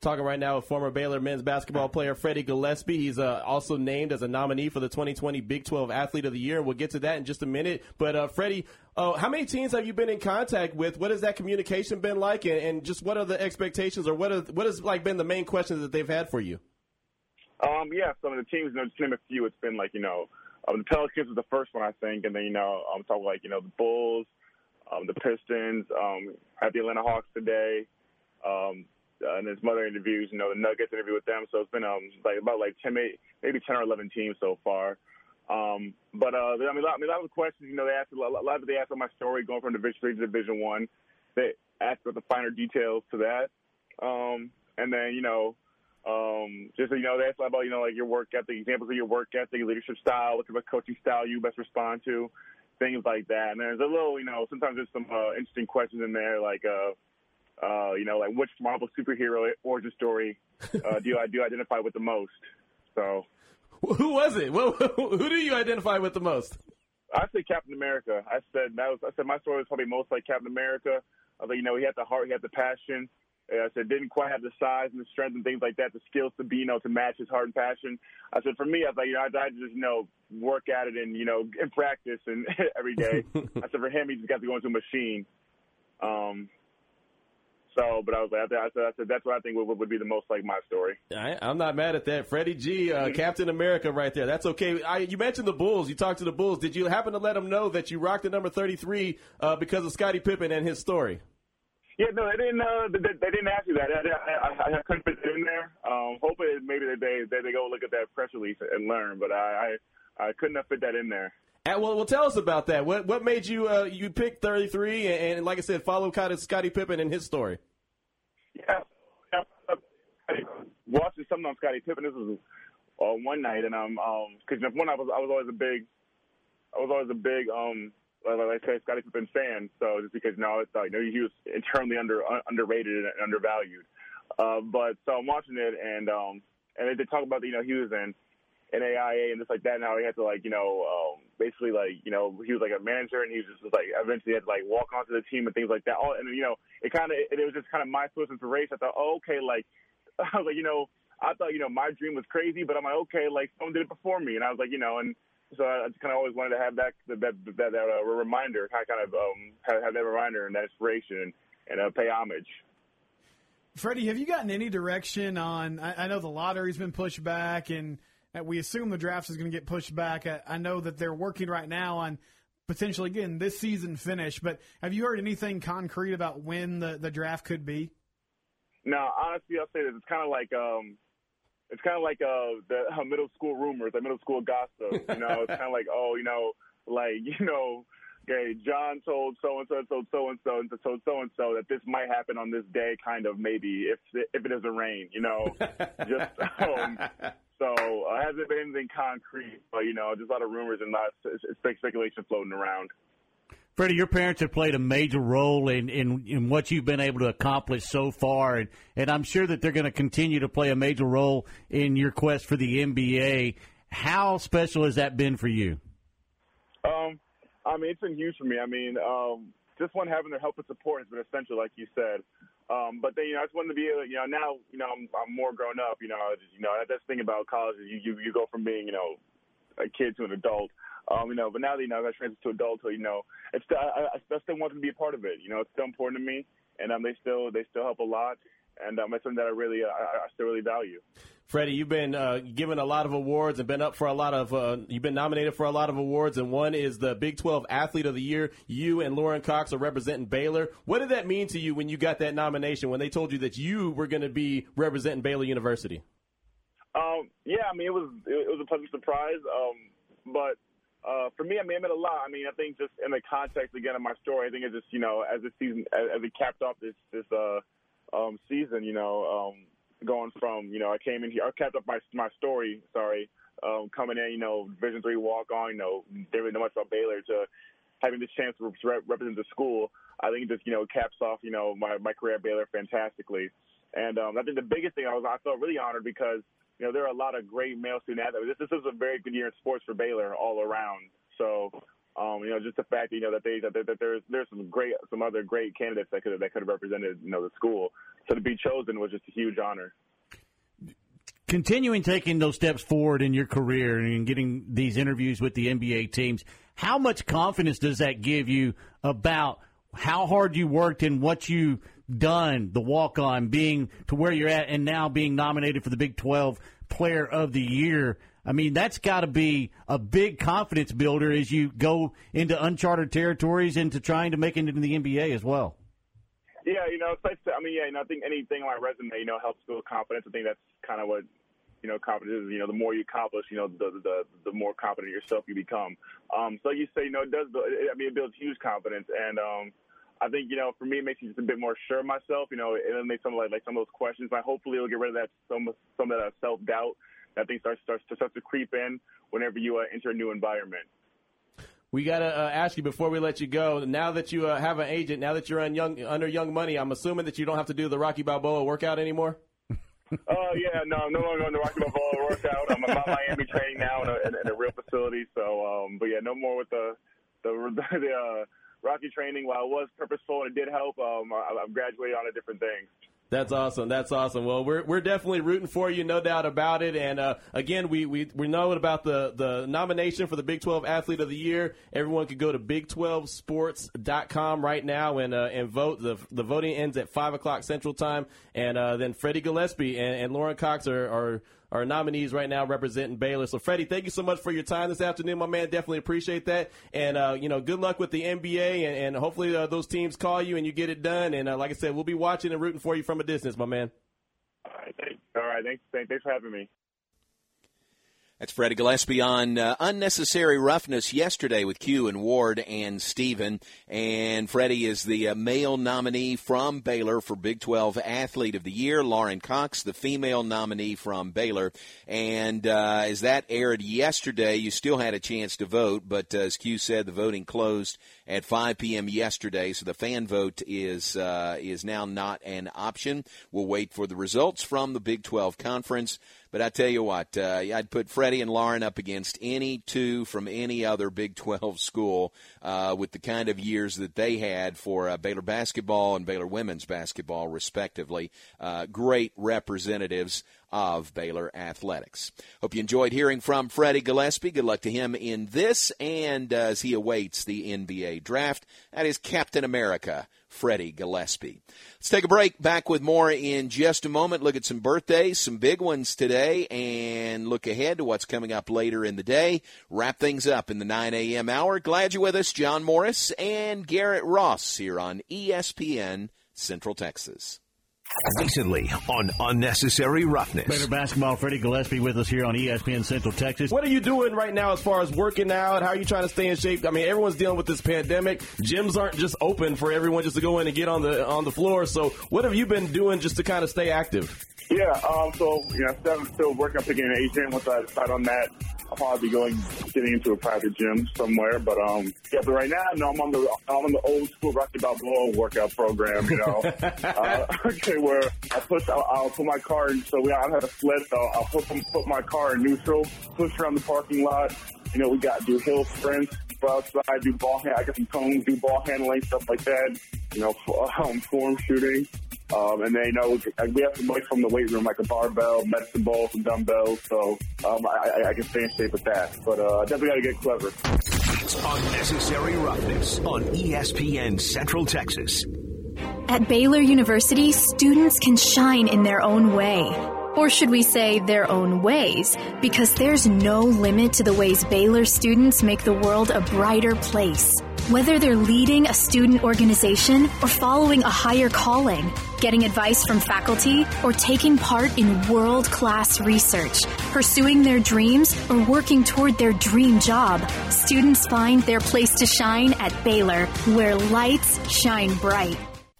[SPEAKER 19] Talking right now with former Baylor men's basketball player Freddie Gillespie. He's uh, also named as a nominee for the 2020 Big 12 Athlete of the Year. We'll get to that in just a minute. But uh, Freddie, uh, how many teams have you been in contact with? What has that communication been like, and, and just what are the expectations, or what are, what has like been the main questions that they've had for you?
[SPEAKER 20] Um, yeah, some of the teams, you know, just name a few. It's been like you know, um, the Pelicans was the first one I think, and then you know, I'm talking like you know the Bulls, um, the Pistons, um, at the Atlanta Hawks today. Um, uh, and there's other interviews, you know, the Nuggets interview with them. So it's been um like about like ten, maybe ten or eleven teams so far. Um, but uh, I mean, I mean, a lot of the questions, you know, they asked a lot of they asked on my story going from Division Three to Division One. They asked about the finer details to that, um, and then you know, um, just so you know, that's about you know like your work ethic, examples of your work ethic, leadership style, what type of coaching style you best respond to, things like that. And there's a little, you know, sometimes there's some uh, interesting questions in there, like uh, uh, you know, like which Marvel superhero origin story uh, do I do identify with the most? So,
[SPEAKER 19] who was it? Well, who do you identify with the most?
[SPEAKER 20] I said Captain America. I said that was. I said my story was probably most like Captain America. I was like, you know, he had the heart, he had the passion. I said didn't quite have the size and the strength and things like that, the skills to be, you know, to match his heart and passion. I said for me, I was like, you know, I, I just, you know, work at it and you know, in practice and every day. I said for him, he just got to go into a machine. Um, so, but I was like, I said, I said that's what I think would, would be the most like my story.
[SPEAKER 19] I, am not mad at that. Freddie G, uh, Captain America, right there. That's okay. I, you mentioned the Bulls. You talked to the Bulls. Did you happen to let them know that you rocked the number 33 uh, because of Scottie Pippen and his story?
[SPEAKER 20] Yeah, no, they didn't. Uh, they, they didn't ask you that. I, I, I couldn't fit it in there. Um, hopefully, maybe that they, they they go look at that press release and learn. But I I, I couldn't have fit that in there.
[SPEAKER 19] And well, well, tell us about that. What what made you uh, you pick 33 and, and, like I said, follow kind of Scottie Pippen and his story?
[SPEAKER 20] Yeah, yeah. I watching something on Scottie Pippen. This was uh, one night, and I'm um because um, one I was I was always a big I was always a big um like I say Scottie Pippen fan. So just because know, it's like you know he was internally under uh, underrated and undervalued. Uh, but so I'm watching it, and um and they talk about you know he was in NAIA and just like that. And how he had to like you know um, basically like you know he was like a manager and he was just like eventually had to like walk onto the team and things like that. All and you know it kind of it, it was just kind of my twist inspiration. I thought, oh, okay, like I was like you know I thought you know my dream was crazy, but I'm like okay, like someone did it before me, and I was like you know and. So I just kind of always wanted to have that that that, that, that uh, reminder, kind of, kind of um, have, have that reminder and that inspiration, and uh, pay homage.
[SPEAKER 7] Freddie, have you gotten any direction on? I, I know the lottery's been pushed back, and we assume the draft is going to get pushed back. I, I know that they're working right now on potentially getting this season finished, but have you heard anything concrete about when the, the draft could be?
[SPEAKER 20] No, honestly, I'll say that it's kind of like um, it's kind of like uh the uh, middle school rumors, the middle school gossip. You know, it's kind of like oh, you know, like you know, okay, John told so and so, told so and so, and told so and so that this might happen on this day, kind of maybe if if it doesn't rain. You know, just um, so uh, hasn't been anything concrete, but you know, just a lot of rumors and lots of speculation floating around.
[SPEAKER 22] Freddie, your parents have played a major role in, in, in what you've been able to accomplish so far, and, and I'm sure that they're going to continue to play a major role in your quest for the NBA. How special has that been for you?
[SPEAKER 20] Um, I mean, it's been huge for me. I mean, um, just one having their help and support has been essential, like you said. Um, but then, you know, I just wanted to be, you know, now, you know, I'm, I'm more grown up. You know, just, you know, that's the thing about college is you, you you go from being, you know, a kid to an adult. Um, you know, but now that you know I got transitioned to adulthood, you know, it's still, I, I still want them to be a part of it. You know, it's still important to me, and um, they still they still help a lot, and um, it's something that I really I, I still really value.
[SPEAKER 19] Freddie, you've been uh, given a lot of awards and been up for a lot of. Uh, you've been nominated for a lot of awards, and one is the Big 12 Athlete of the Year. You and Lauren Cox are representing Baylor. What did that mean to you when you got that nomination? When they told you that you were going to be representing Baylor University?
[SPEAKER 20] Um, yeah, I mean it was it was a pleasant surprise. Um, but uh, for me, I mean, it meant a lot. I mean, I think just in the context again of my story, I think it's just you know as the season as, as it capped off this this uh, um, season, you know, um, going from you know I came in here, I capped up my my story. Sorry, um, coming in, you know, Division three walk on, you know, didn't know much about Baylor to having this chance to represent the school. I think it just you know caps off you know my my career at Baylor fantastically. And um, I think the biggest thing I was I felt really honored because you know, there are a lot of great male student athletes. This, this is a very good year in sports for Baylor all around. So, um, you know, just the fact you know that they that, that there's there's some great some other great candidates that could that could have represented you know the school. So to be chosen was just a huge honor.
[SPEAKER 22] Continuing taking those steps forward in your career and getting these interviews with the NBA teams, how much confidence does that give you about how hard you worked and what you done, the walk on, being to where you're at, and now being nominated for the Big 12 Player of the Year. I mean, that's got to be a big confidence builder as you go into uncharted territories into trying to make it into the NBA as well.
[SPEAKER 20] Yeah, you know, it's to, I mean, yeah, you know, I think anything on my resume, you know, helps build confidence. I think that's kind of what, you know, confidence is. You know, the more you accomplish, you know, the the the more confident yourself you become. Um, so you say, you know, it does. I mean, it builds huge confidence, and um, I think you know, for me, it makes me just a bit more sure of myself. You know, it makes some like like some of those questions. But hopefully, it'll get rid of that some some of that self doubt that thing starts starts to start to creep in whenever you uh, enter a new environment.
[SPEAKER 19] We got to uh, ask you before we let you go. Now that you uh, have an agent, now that you're on young, under Young Money, I'm assuming that you don't have to do the Rocky Balboa workout anymore.
[SPEAKER 20] Oh yeah, no, I'm no longer on the Rocky Balboa workout. I'm at Miami training now in a, in, in a real facility. So, um, but yeah, no more with the the the. Uh, Rocky training, while it was purposeful and it did help, um, I, I've graduated on a different thing.
[SPEAKER 19] That's awesome. That's awesome. Well, we're we're definitely rooting for you, no doubt about it. And uh, again, we, we we know about the the nomination for the Big 12 Athlete of the Year. Everyone can go to Big12Sports.com right now and uh, and vote. The the voting ends at five o'clock Central Time, and uh, then Freddie Gillespie and, and Lauren Cox are, are our nominees right now representing Baylor. So, Freddie, thank you so much for your time this afternoon, my man. Definitely appreciate that. And, uh, you know, good luck with the NBA, and, and hopefully uh, those teams call you and you get it done. And, uh, like I said, we'll be watching and rooting for you from a distance, my man.
[SPEAKER 20] All right. Thanks, all right, thanks, thanks for having me.
[SPEAKER 4] That's Freddie Gillespie on uh, unnecessary roughness yesterday with Q and Ward and Steven. And Freddie is the uh, male nominee from Baylor for Big 12 Athlete of the Year. Lauren Cox, the female nominee from Baylor. And uh, as that aired yesterday, you still had a chance to vote, but uh, as Q said, the voting closed at 5 p.m. yesterday, so the fan vote is uh, is now not an option. We'll wait for the results from the Big 12 conference. But I tell you what, uh, I'd put Freddie and Lauren up against any two from any other Big 12 school uh, with the kind of years that they had for uh, Baylor basketball and Baylor women's basketball, respectively. Uh, great representatives of Baylor athletics. Hope you enjoyed hearing from Freddie Gillespie. Good luck to him in this and as he awaits the NBA draft. That is Captain America Freddie Gillespie. Let's take a break. Back with more in just a moment. Look at some birthdays, some big ones today, and look ahead to what's coming up later in the day. Wrap things up in the 9 a.m. hour. Glad you're with us, John Morris and Garrett Ross here on ESPN Central Texas.
[SPEAKER 1] Recently on Unnecessary Roughness.
[SPEAKER 22] Baylor basketball, Freddie Gillespie with us here on ESPN Central Texas.
[SPEAKER 19] What are you doing right now as far as working out? How are you trying to stay in shape? I mean, everyone's dealing with this pandemic. Gyms aren't just open for everyone just to go in and get on the on the floor. So, what have you been doing just to kind of stay active?
[SPEAKER 20] Yeah, um, so you know, I still, still working on picking an agent. Once I decide on that, I'll probably be going getting into a private gym somewhere. But um, yeah, but right now, no, I'm on the I'm on the old school Rocky Balboa workout program. You know, uh, okay, where I push, I'll, I'll put my car in. So we I have a. So I'll put put my car in neutral, push around the parking lot. You know, we got do hill sprints. Go outside, do ball hand. I got some cones, do ball handling, stuff like that. You know, um, form shooting. Um, and then, you know, we have some weights from the weight room, like a barbell, medicine ball, some dumbbells. So um, I, I, can stay in shape with that. But uh, I definitely got to get clever.
[SPEAKER 1] It's Unnecessary Roughness on ESPN Central Texas.
[SPEAKER 23] At Baylor University, students can shine in their own way. Or should we say their own ways? Because there's no limit to the ways Baylor students make the world a brighter place. Whether they're leading a student organization or following a higher calling, getting advice from faculty, or taking part in world class research, pursuing their dreams, or working toward their dream job, students find their place to shine at Baylor, where lights shine bright.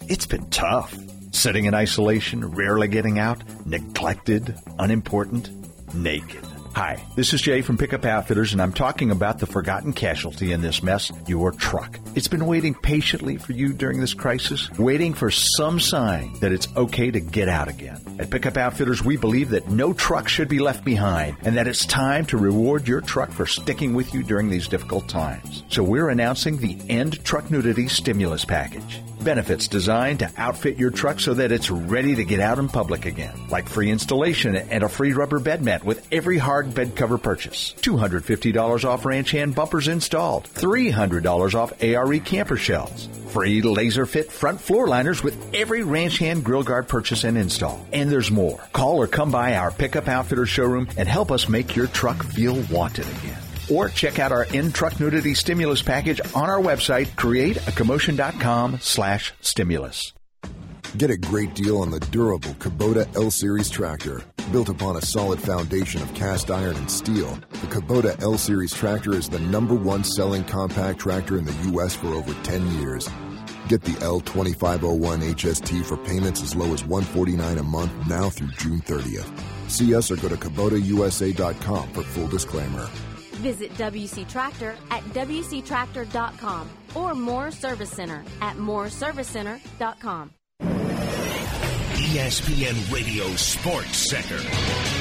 [SPEAKER 24] It's been tough. Sitting in isolation, rarely getting out, neglected, unimportant, naked. Hi, this is Jay from Pickup Outfitters, and I'm talking about the forgotten casualty in this mess your truck. It's been waiting patiently for you during this crisis, waiting for some sign that it's okay to get out again. At Pickup Outfitters, we believe that no truck should be left behind and that it's time to reward your truck for sticking with you during these difficult times. So we're announcing the End Truck Nudity Stimulus Package. Benefits designed to outfit your truck so that it's ready to get out in public again, like free installation and a free rubber bed mat with every hard bed cover purchase, $250 off ranch hand bumpers installed, $300 off ARE camper shells, free laser fit front floor liners with every ranch hand grill guard purchase and install. And there's more. Call or come by our pickup outfitter showroom and help us make your truck feel wanted again or check out our in truck nudity stimulus package on our website, createacommotion.com slash stimulus.
[SPEAKER 25] Get a great deal on the durable Kubota L Series tractor. Built upon a solid foundation of cast iron and steel, the Kubota L Series tractor is the number one selling compact tractor in the U.S. for over 10 years. Get the L2501 HST for payments as low as 149 a month now through June 30th. See us or go to KubotaUSA.com for full disclaimer.
[SPEAKER 26] Visit WC Tractor at WCTractor.com or Moore Service Center at MooreServiceCenter.com.
[SPEAKER 1] ESPN Radio Sports Center.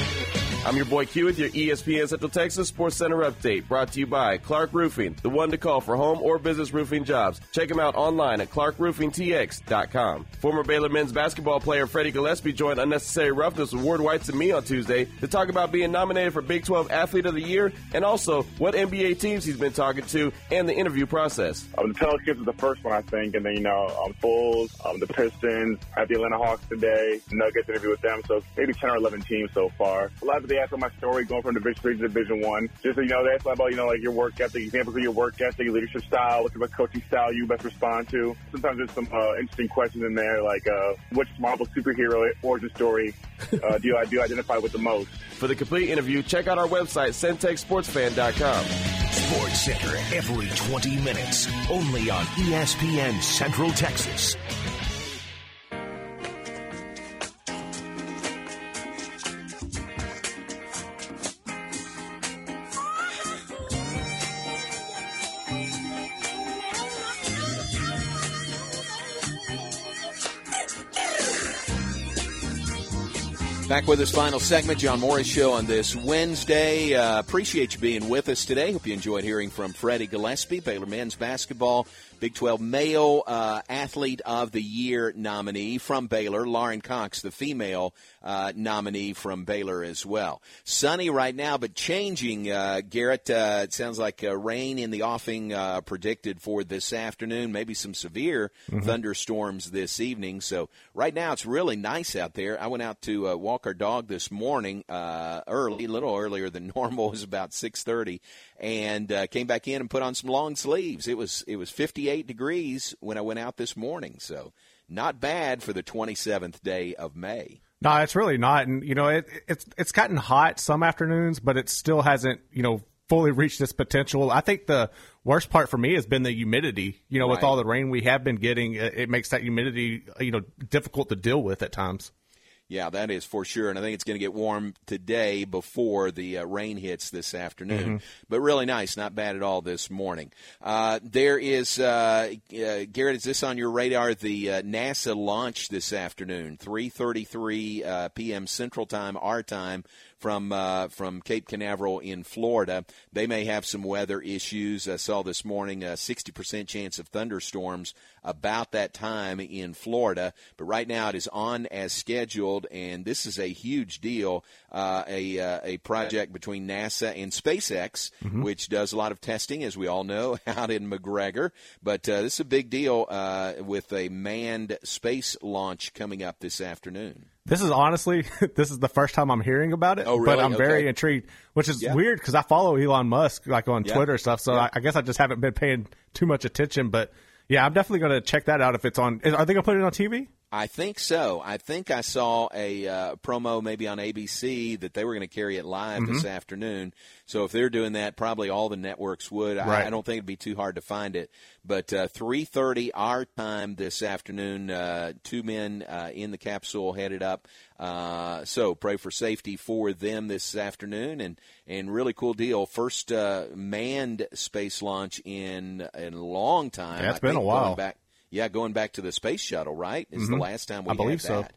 [SPEAKER 19] I'm your boy Q with your ESPN Central Texas Sports Center update, brought to you by Clark Roofing, the one to call for home or business roofing jobs. Check them out online at clarkroofingtx.com. Former Baylor men's basketball player Freddie Gillespie joined Unnecessary Roughness with Ward Whites and me on Tuesday to talk about being nominated for Big 12 Athlete of the Year and also what NBA teams he's been talking to and the interview process.
[SPEAKER 20] Um, the Pelicans is the first one, I think, and then, you know, um, Bulls, um, the Pistons, have the Atlanta Hawks today, Nuggets interview with them, so maybe 10 or 11 teams so far. A lot of they ask about my story going from Division Three to Division One. Just so you know, they ask about you know like your work ethic, examples of your work ethic, your leadership style, what type of coaching style you best respond to. Sometimes there's some uh, interesting questions in there, like uh, which Marvel superhero origin story uh, do I do identify with the most?
[SPEAKER 19] For the complete interview, check out our website, centexsportsfan.com.
[SPEAKER 1] Sports Center every 20 minutes, only on ESPN Central Texas.
[SPEAKER 4] Back with this final segment, John Morris Show on this Wednesday. Uh, appreciate you being with us today. Hope you enjoyed hearing from Freddie Gillespie, Baylor men's basketball Big 12 Male uh, Athlete of the Year nominee from Baylor. Lauren Cox, the female uh, nominee from Baylor as well. Sunny right now, but changing. Uh, Garrett, uh, it sounds like uh, rain in the offing uh, predicted for this afternoon. Maybe some severe mm-hmm. thunderstorms this evening. So right now it's really nice out there. I went out to walk our dog this morning uh early, a little earlier than normal. It was about 6:30 and uh, came back in and put on some long sleeves. It was it was 58 degrees when I went out this morning, so not bad for the 27th day of May.
[SPEAKER 5] No, it's really not. And you know, it, it's it's gotten hot some afternoons, but it still hasn't you know fully reached its potential. I think the worst part for me has been the humidity. You know, with all the rain we have been getting, it, it makes that humidity you know difficult to deal with at times.
[SPEAKER 4] Yeah, that is for sure. And I think it's going to get warm today before the uh, rain hits this afternoon.
[SPEAKER 5] Mhm.
[SPEAKER 4] But really nice, not bad at all this morning. Uh, there is, uh, uh, Garrett, is this on your radar? The uh, NASA launch this afternoon, 3.33 uh, p.m. Central Time, our time, from uh, from Cape Canaveral in Florida. They may have some weather issues. I saw this morning a 60% chance of thunderstorms about that time in Florida. But right now it is on as scheduled, and this is a huge deal. Uh, a uh, a project between NASA and SpaceX,
[SPEAKER 5] Mhm.
[SPEAKER 4] which does a lot of testing, as we all know, out in McGregor. But uh, this is a big deal uh, with a manned space launch coming up this afternoon.
[SPEAKER 5] This is honestly, this is the first time I'm hearing about it.
[SPEAKER 4] Oh, really? But?
[SPEAKER 5] I'm very intrigued, which is
[SPEAKER 4] Yeah.
[SPEAKER 5] weird because I follow Elon Musk like on
[SPEAKER 4] Yeah.
[SPEAKER 5] Twitter and stuff. So
[SPEAKER 4] Yeah.
[SPEAKER 5] I, I guess I just haven't been paying too much attention. But yeah, I'm definitely going to check that out if it's on. Are they going to put it on TV?
[SPEAKER 4] I think so. I think I saw a uh, promo maybe on ABC that they were going to carry it live this
[SPEAKER 5] Mhm.
[SPEAKER 4] afternoon. So if they're doing that, probably all the networks would.
[SPEAKER 5] Right.
[SPEAKER 4] I, I don't think it'd be too hard to find it. But uh, 3:30 our time this afternoon. Uh, two men uh, in the capsule headed up. Uh, so pray for safety for them this afternoon, and and really cool deal. First uh, manned space launch in in a long time.
[SPEAKER 5] It's
[SPEAKER 4] I
[SPEAKER 5] been a while.
[SPEAKER 4] Back, yeah, going back to the space shuttle, right? Is the
[SPEAKER 5] Mhm.
[SPEAKER 4] last time we
[SPEAKER 5] I believe
[SPEAKER 4] had
[SPEAKER 5] so.
[SPEAKER 4] that.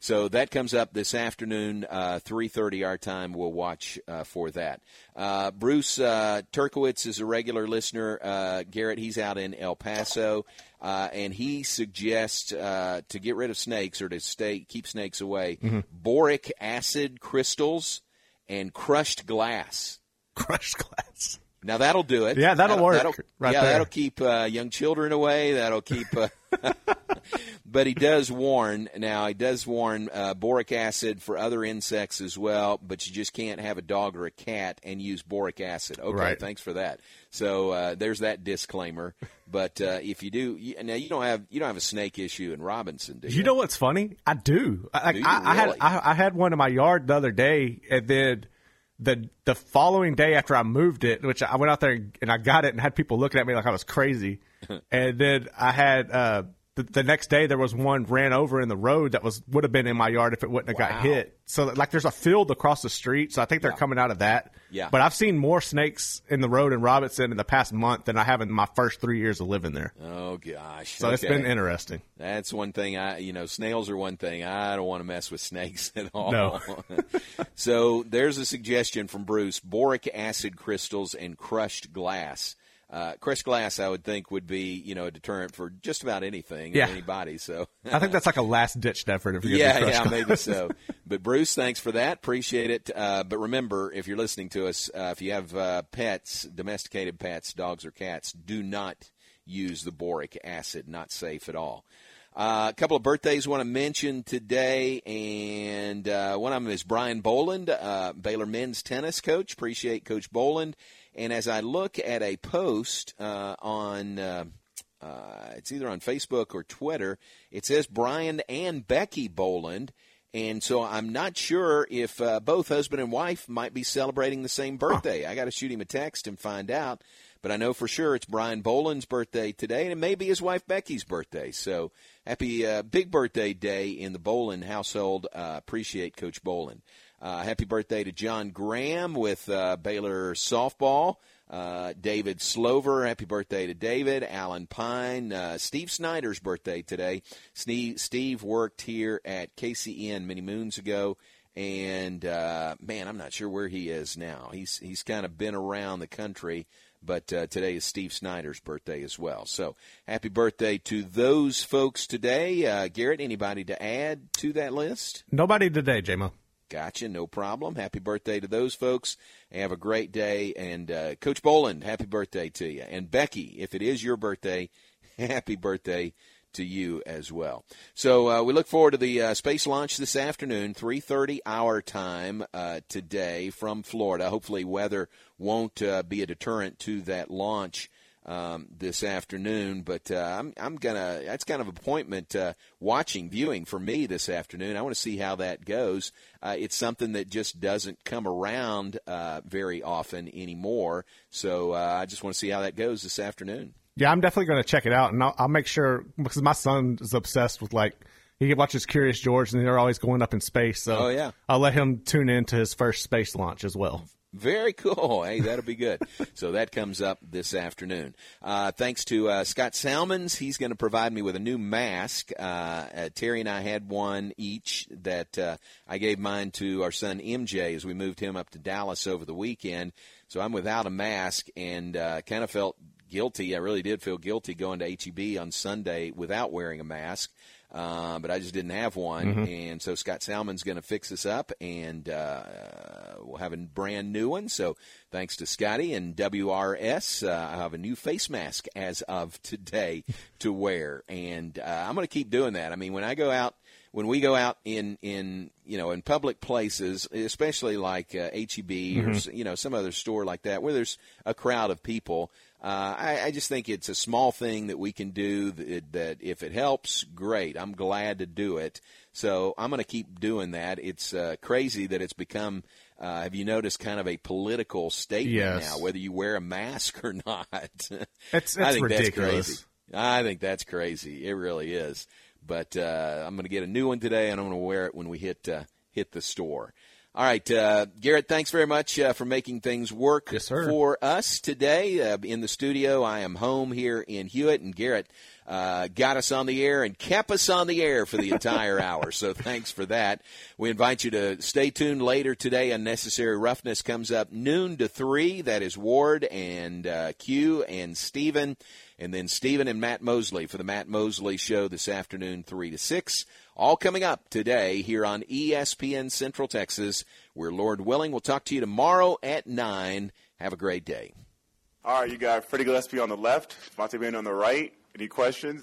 [SPEAKER 4] So that comes up this afternoon, uh, 3.30 our time. We'll watch uh, for that. Uh, Bruce uh, Turkowitz is a regular listener. Uh, Garrett, he's out in El Paso, uh, and he suggests uh, to get rid of snakes or to stay keep snakes away,
[SPEAKER 5] Mhm.
[SPEAKER 4] boric acid crystals and crushed glass.
[SPEAKER 5] Crushed glass.
[SPEAKER 4] Now that'll do it.
[SPEAKER 5] Yeah, that'll work
[SPEAKER 4] That'll,
[SPEAKER 5] right
[SPEAKER 4] yeah,
[SPEAKER 5] there.
[SPEAKER 4] that'll keep uh, young children away. That'll keep. Uh, but he does warn. Now he does warn uh, boric acid for other insects as well. But you just can't have a dog or a cat and use boric acid. Okay,
[SPEAKER 5] Right.
[SPEAKER 4] thanks for that. So uh, there's that disclaimer. But uh, if you do, you, now you don't have you don't have a snake issue in Robinson, do you?
[SPEAKER 5] You know what's funny? I do. I,
[SPEAKER 4] Do
[SPEAKER 5] I, I had? I, I had one in my yard the other day, and then the the following day after I moved it, which I went out there and I got it and had people looking at me like I was crazy, and then I had uh, the, the next day there was one ran over in the road that was would have been in my yard if it wouldn't have got hit. So like there's a field across the street, so I think they're coming out of that.
[SPEAKER 4] Yeah.
[SPEAKER 5] But I've seen more snakes in the road in Robinson in the past month than I have in my first three years of living there.
[SPEAKER 4] Oh gosh.
[SPEAKER 5] So it's been interesting.
[SPEAKER 4] That's one thing I, you know, snails are one thing. I don't want to mess with snakes at all.
[SPEAKER 5] No.
[SPEAKER 4] so there's a suggestion from Bruce: boric acid crystals and crushed glass. Uh, crushed glass, I would think, would be you know a deterrent for just about anything,
[SPEAKER 5] Yeah.
[SPEAKER 4] anybody. So
[SPEAKER 5] I think that's like a last ditch effort. If you're
[SPEAKER 4] yeah, yeah,
[SPEAKER 5] crushed
[SPEAKER 4] maybe so. But Bruce, thanks for that. Appreciate it. Uh, but remember, if you're listening to us, uh, if you have uh, pets, domesticated pets, dogs or cats, do not use the boric acid. Not safe at all. Uh, a couple of birthdays I want to mention today, and uh, one of them is Brian Boland, uh, Baylor men's tennis coach. Appreciate Coach Boland. And as I look at a post uh, on uh, uh, it's either on Facebook or Twitter. It says Brian and Becky Boland. And so I'm not sure if uh, both husband and wife might be celebrating the same birthday. I got to shoot him a text and find out. But I know for sure it's Brian Boland's birthday today, and it may be his wife Becky's birthday. So happy uh, big birthday day in the Boland household. Uh, appreciate Coach Boland. Uh, happy birthday to John Graham with uh, Baylor softball. Uh, David Slover, happy birthday to David. Alan Pine, uh, Steve Snyder's birthday today. Steve, worked here at KCN many moons ago, and uh, man, I'm not sure where he is now. He's he's kind of been around the country, but uh, today is Steve Snyder's birthday as well. So happy birthday to those folks today. Uh, Garrett, anybody to add to that list?
[SPEAKER 5] Nobody today, JMO.
[SPEAKER 4] Gotcha, no problem. Happy birthday to those folks. Have a great day. And uh, Coach Boland, happy birthday to you. And Becky, if it is your birthday, happy birthday to you as well. So uh, we look forward to the uh, space launch this afternoon, 3:30 our time uh, today from Florida. Hopefully, weather won't uh, be a deterrent to that launch. Um, this afternoon. But uh, I'm I'm gonna that's kind of appointment uh, watching viewing for me this afternoon. I want to see how that goes. Uh, it's something that just doesn't come around uh, very often anymore. So uh, I just want to see how that goes this afternoon.
[SPEAKER 5] Yeah, I'm definitely going to check it out, and I'll, I'll make sure because my son is obsessed with like he watches Curious George, and they're always going up in space. So
[SPEAKER 4] Oh, yeah.
[SPEAKER 5] I'll let him tune in to his first space launch as well.
[SPEAKER 4] Very cool. Hey, that'll be good. so that comes up this afternoon. Uh, thanks to uh, Scott Salmons. He's going to provide me with a new mask. Uh, uh, Terry and I had one each that uh, I gave mine to our son MJ as we moved him up to Dallas over the weekend. So I'm without a mask and uh, kind of felt guilty. I really did feel guilty going to HEB on Sunday without wearing a mask. Uh, but I just didn't have one,
[SPEAKER 27] Mhm.
[SPEAKER 4] and so Scott Salmon's going to fix this up, and uh, we'll have a brand new one. So thanks to Scotty and WRS, uh, I have a new face mask as of today to wear, and uh, I'm going to keep doing that. I mean, when I go out, when we go out in in you know in public places, especially like uh, HEB or
[SPEAKER 27] Mhm.
[SPEAKER 4] s- you know some other store like that, where there's a crowd of people. Uh, I, I just think it's a small thing that we can do that, that if it helps, great. I'm glad to do it. So I'm going to keep doing that. It's uh, crazy that it's become, uh, have you noticed, kind of a political statement
[SPEAKER 5] Yes.
[SPEAKER 4] now, whether you wear a mask or not.
[SPEAKER 5] It's-
[SPEAKER 4] I think
[SPEAKER 5] ridiculous.
[SPEAKER 4] that's crazy. I think that's crazy. It really is. But uh, I'm going to get a new one today, and I'm going to wear it when we hit uh, hit the store. All right, uh, Garrett, thanks very much uh, for making things work for us today uh, in the studio. I am home here in Hewitt, and Garrett uh, got us on the air and kept us on the air for the entire hour. So thanks for that. We invite you to stay tuned later today. Unnecessary Roughness comes up noon to 3. That is Ward and uh, Q and Steven. And then Stephen and Matt Mosley for the Matt Mosley Show this afternoon, 3 to 6. All coming up today here on ESPN Central Texas, where Lord willing, we'll talk to you tomorrow at 9. Have a great day.
[SPEAKER 27] All right, you got Freddie Gillespie on the left, Monte Bane on the right. Any questions?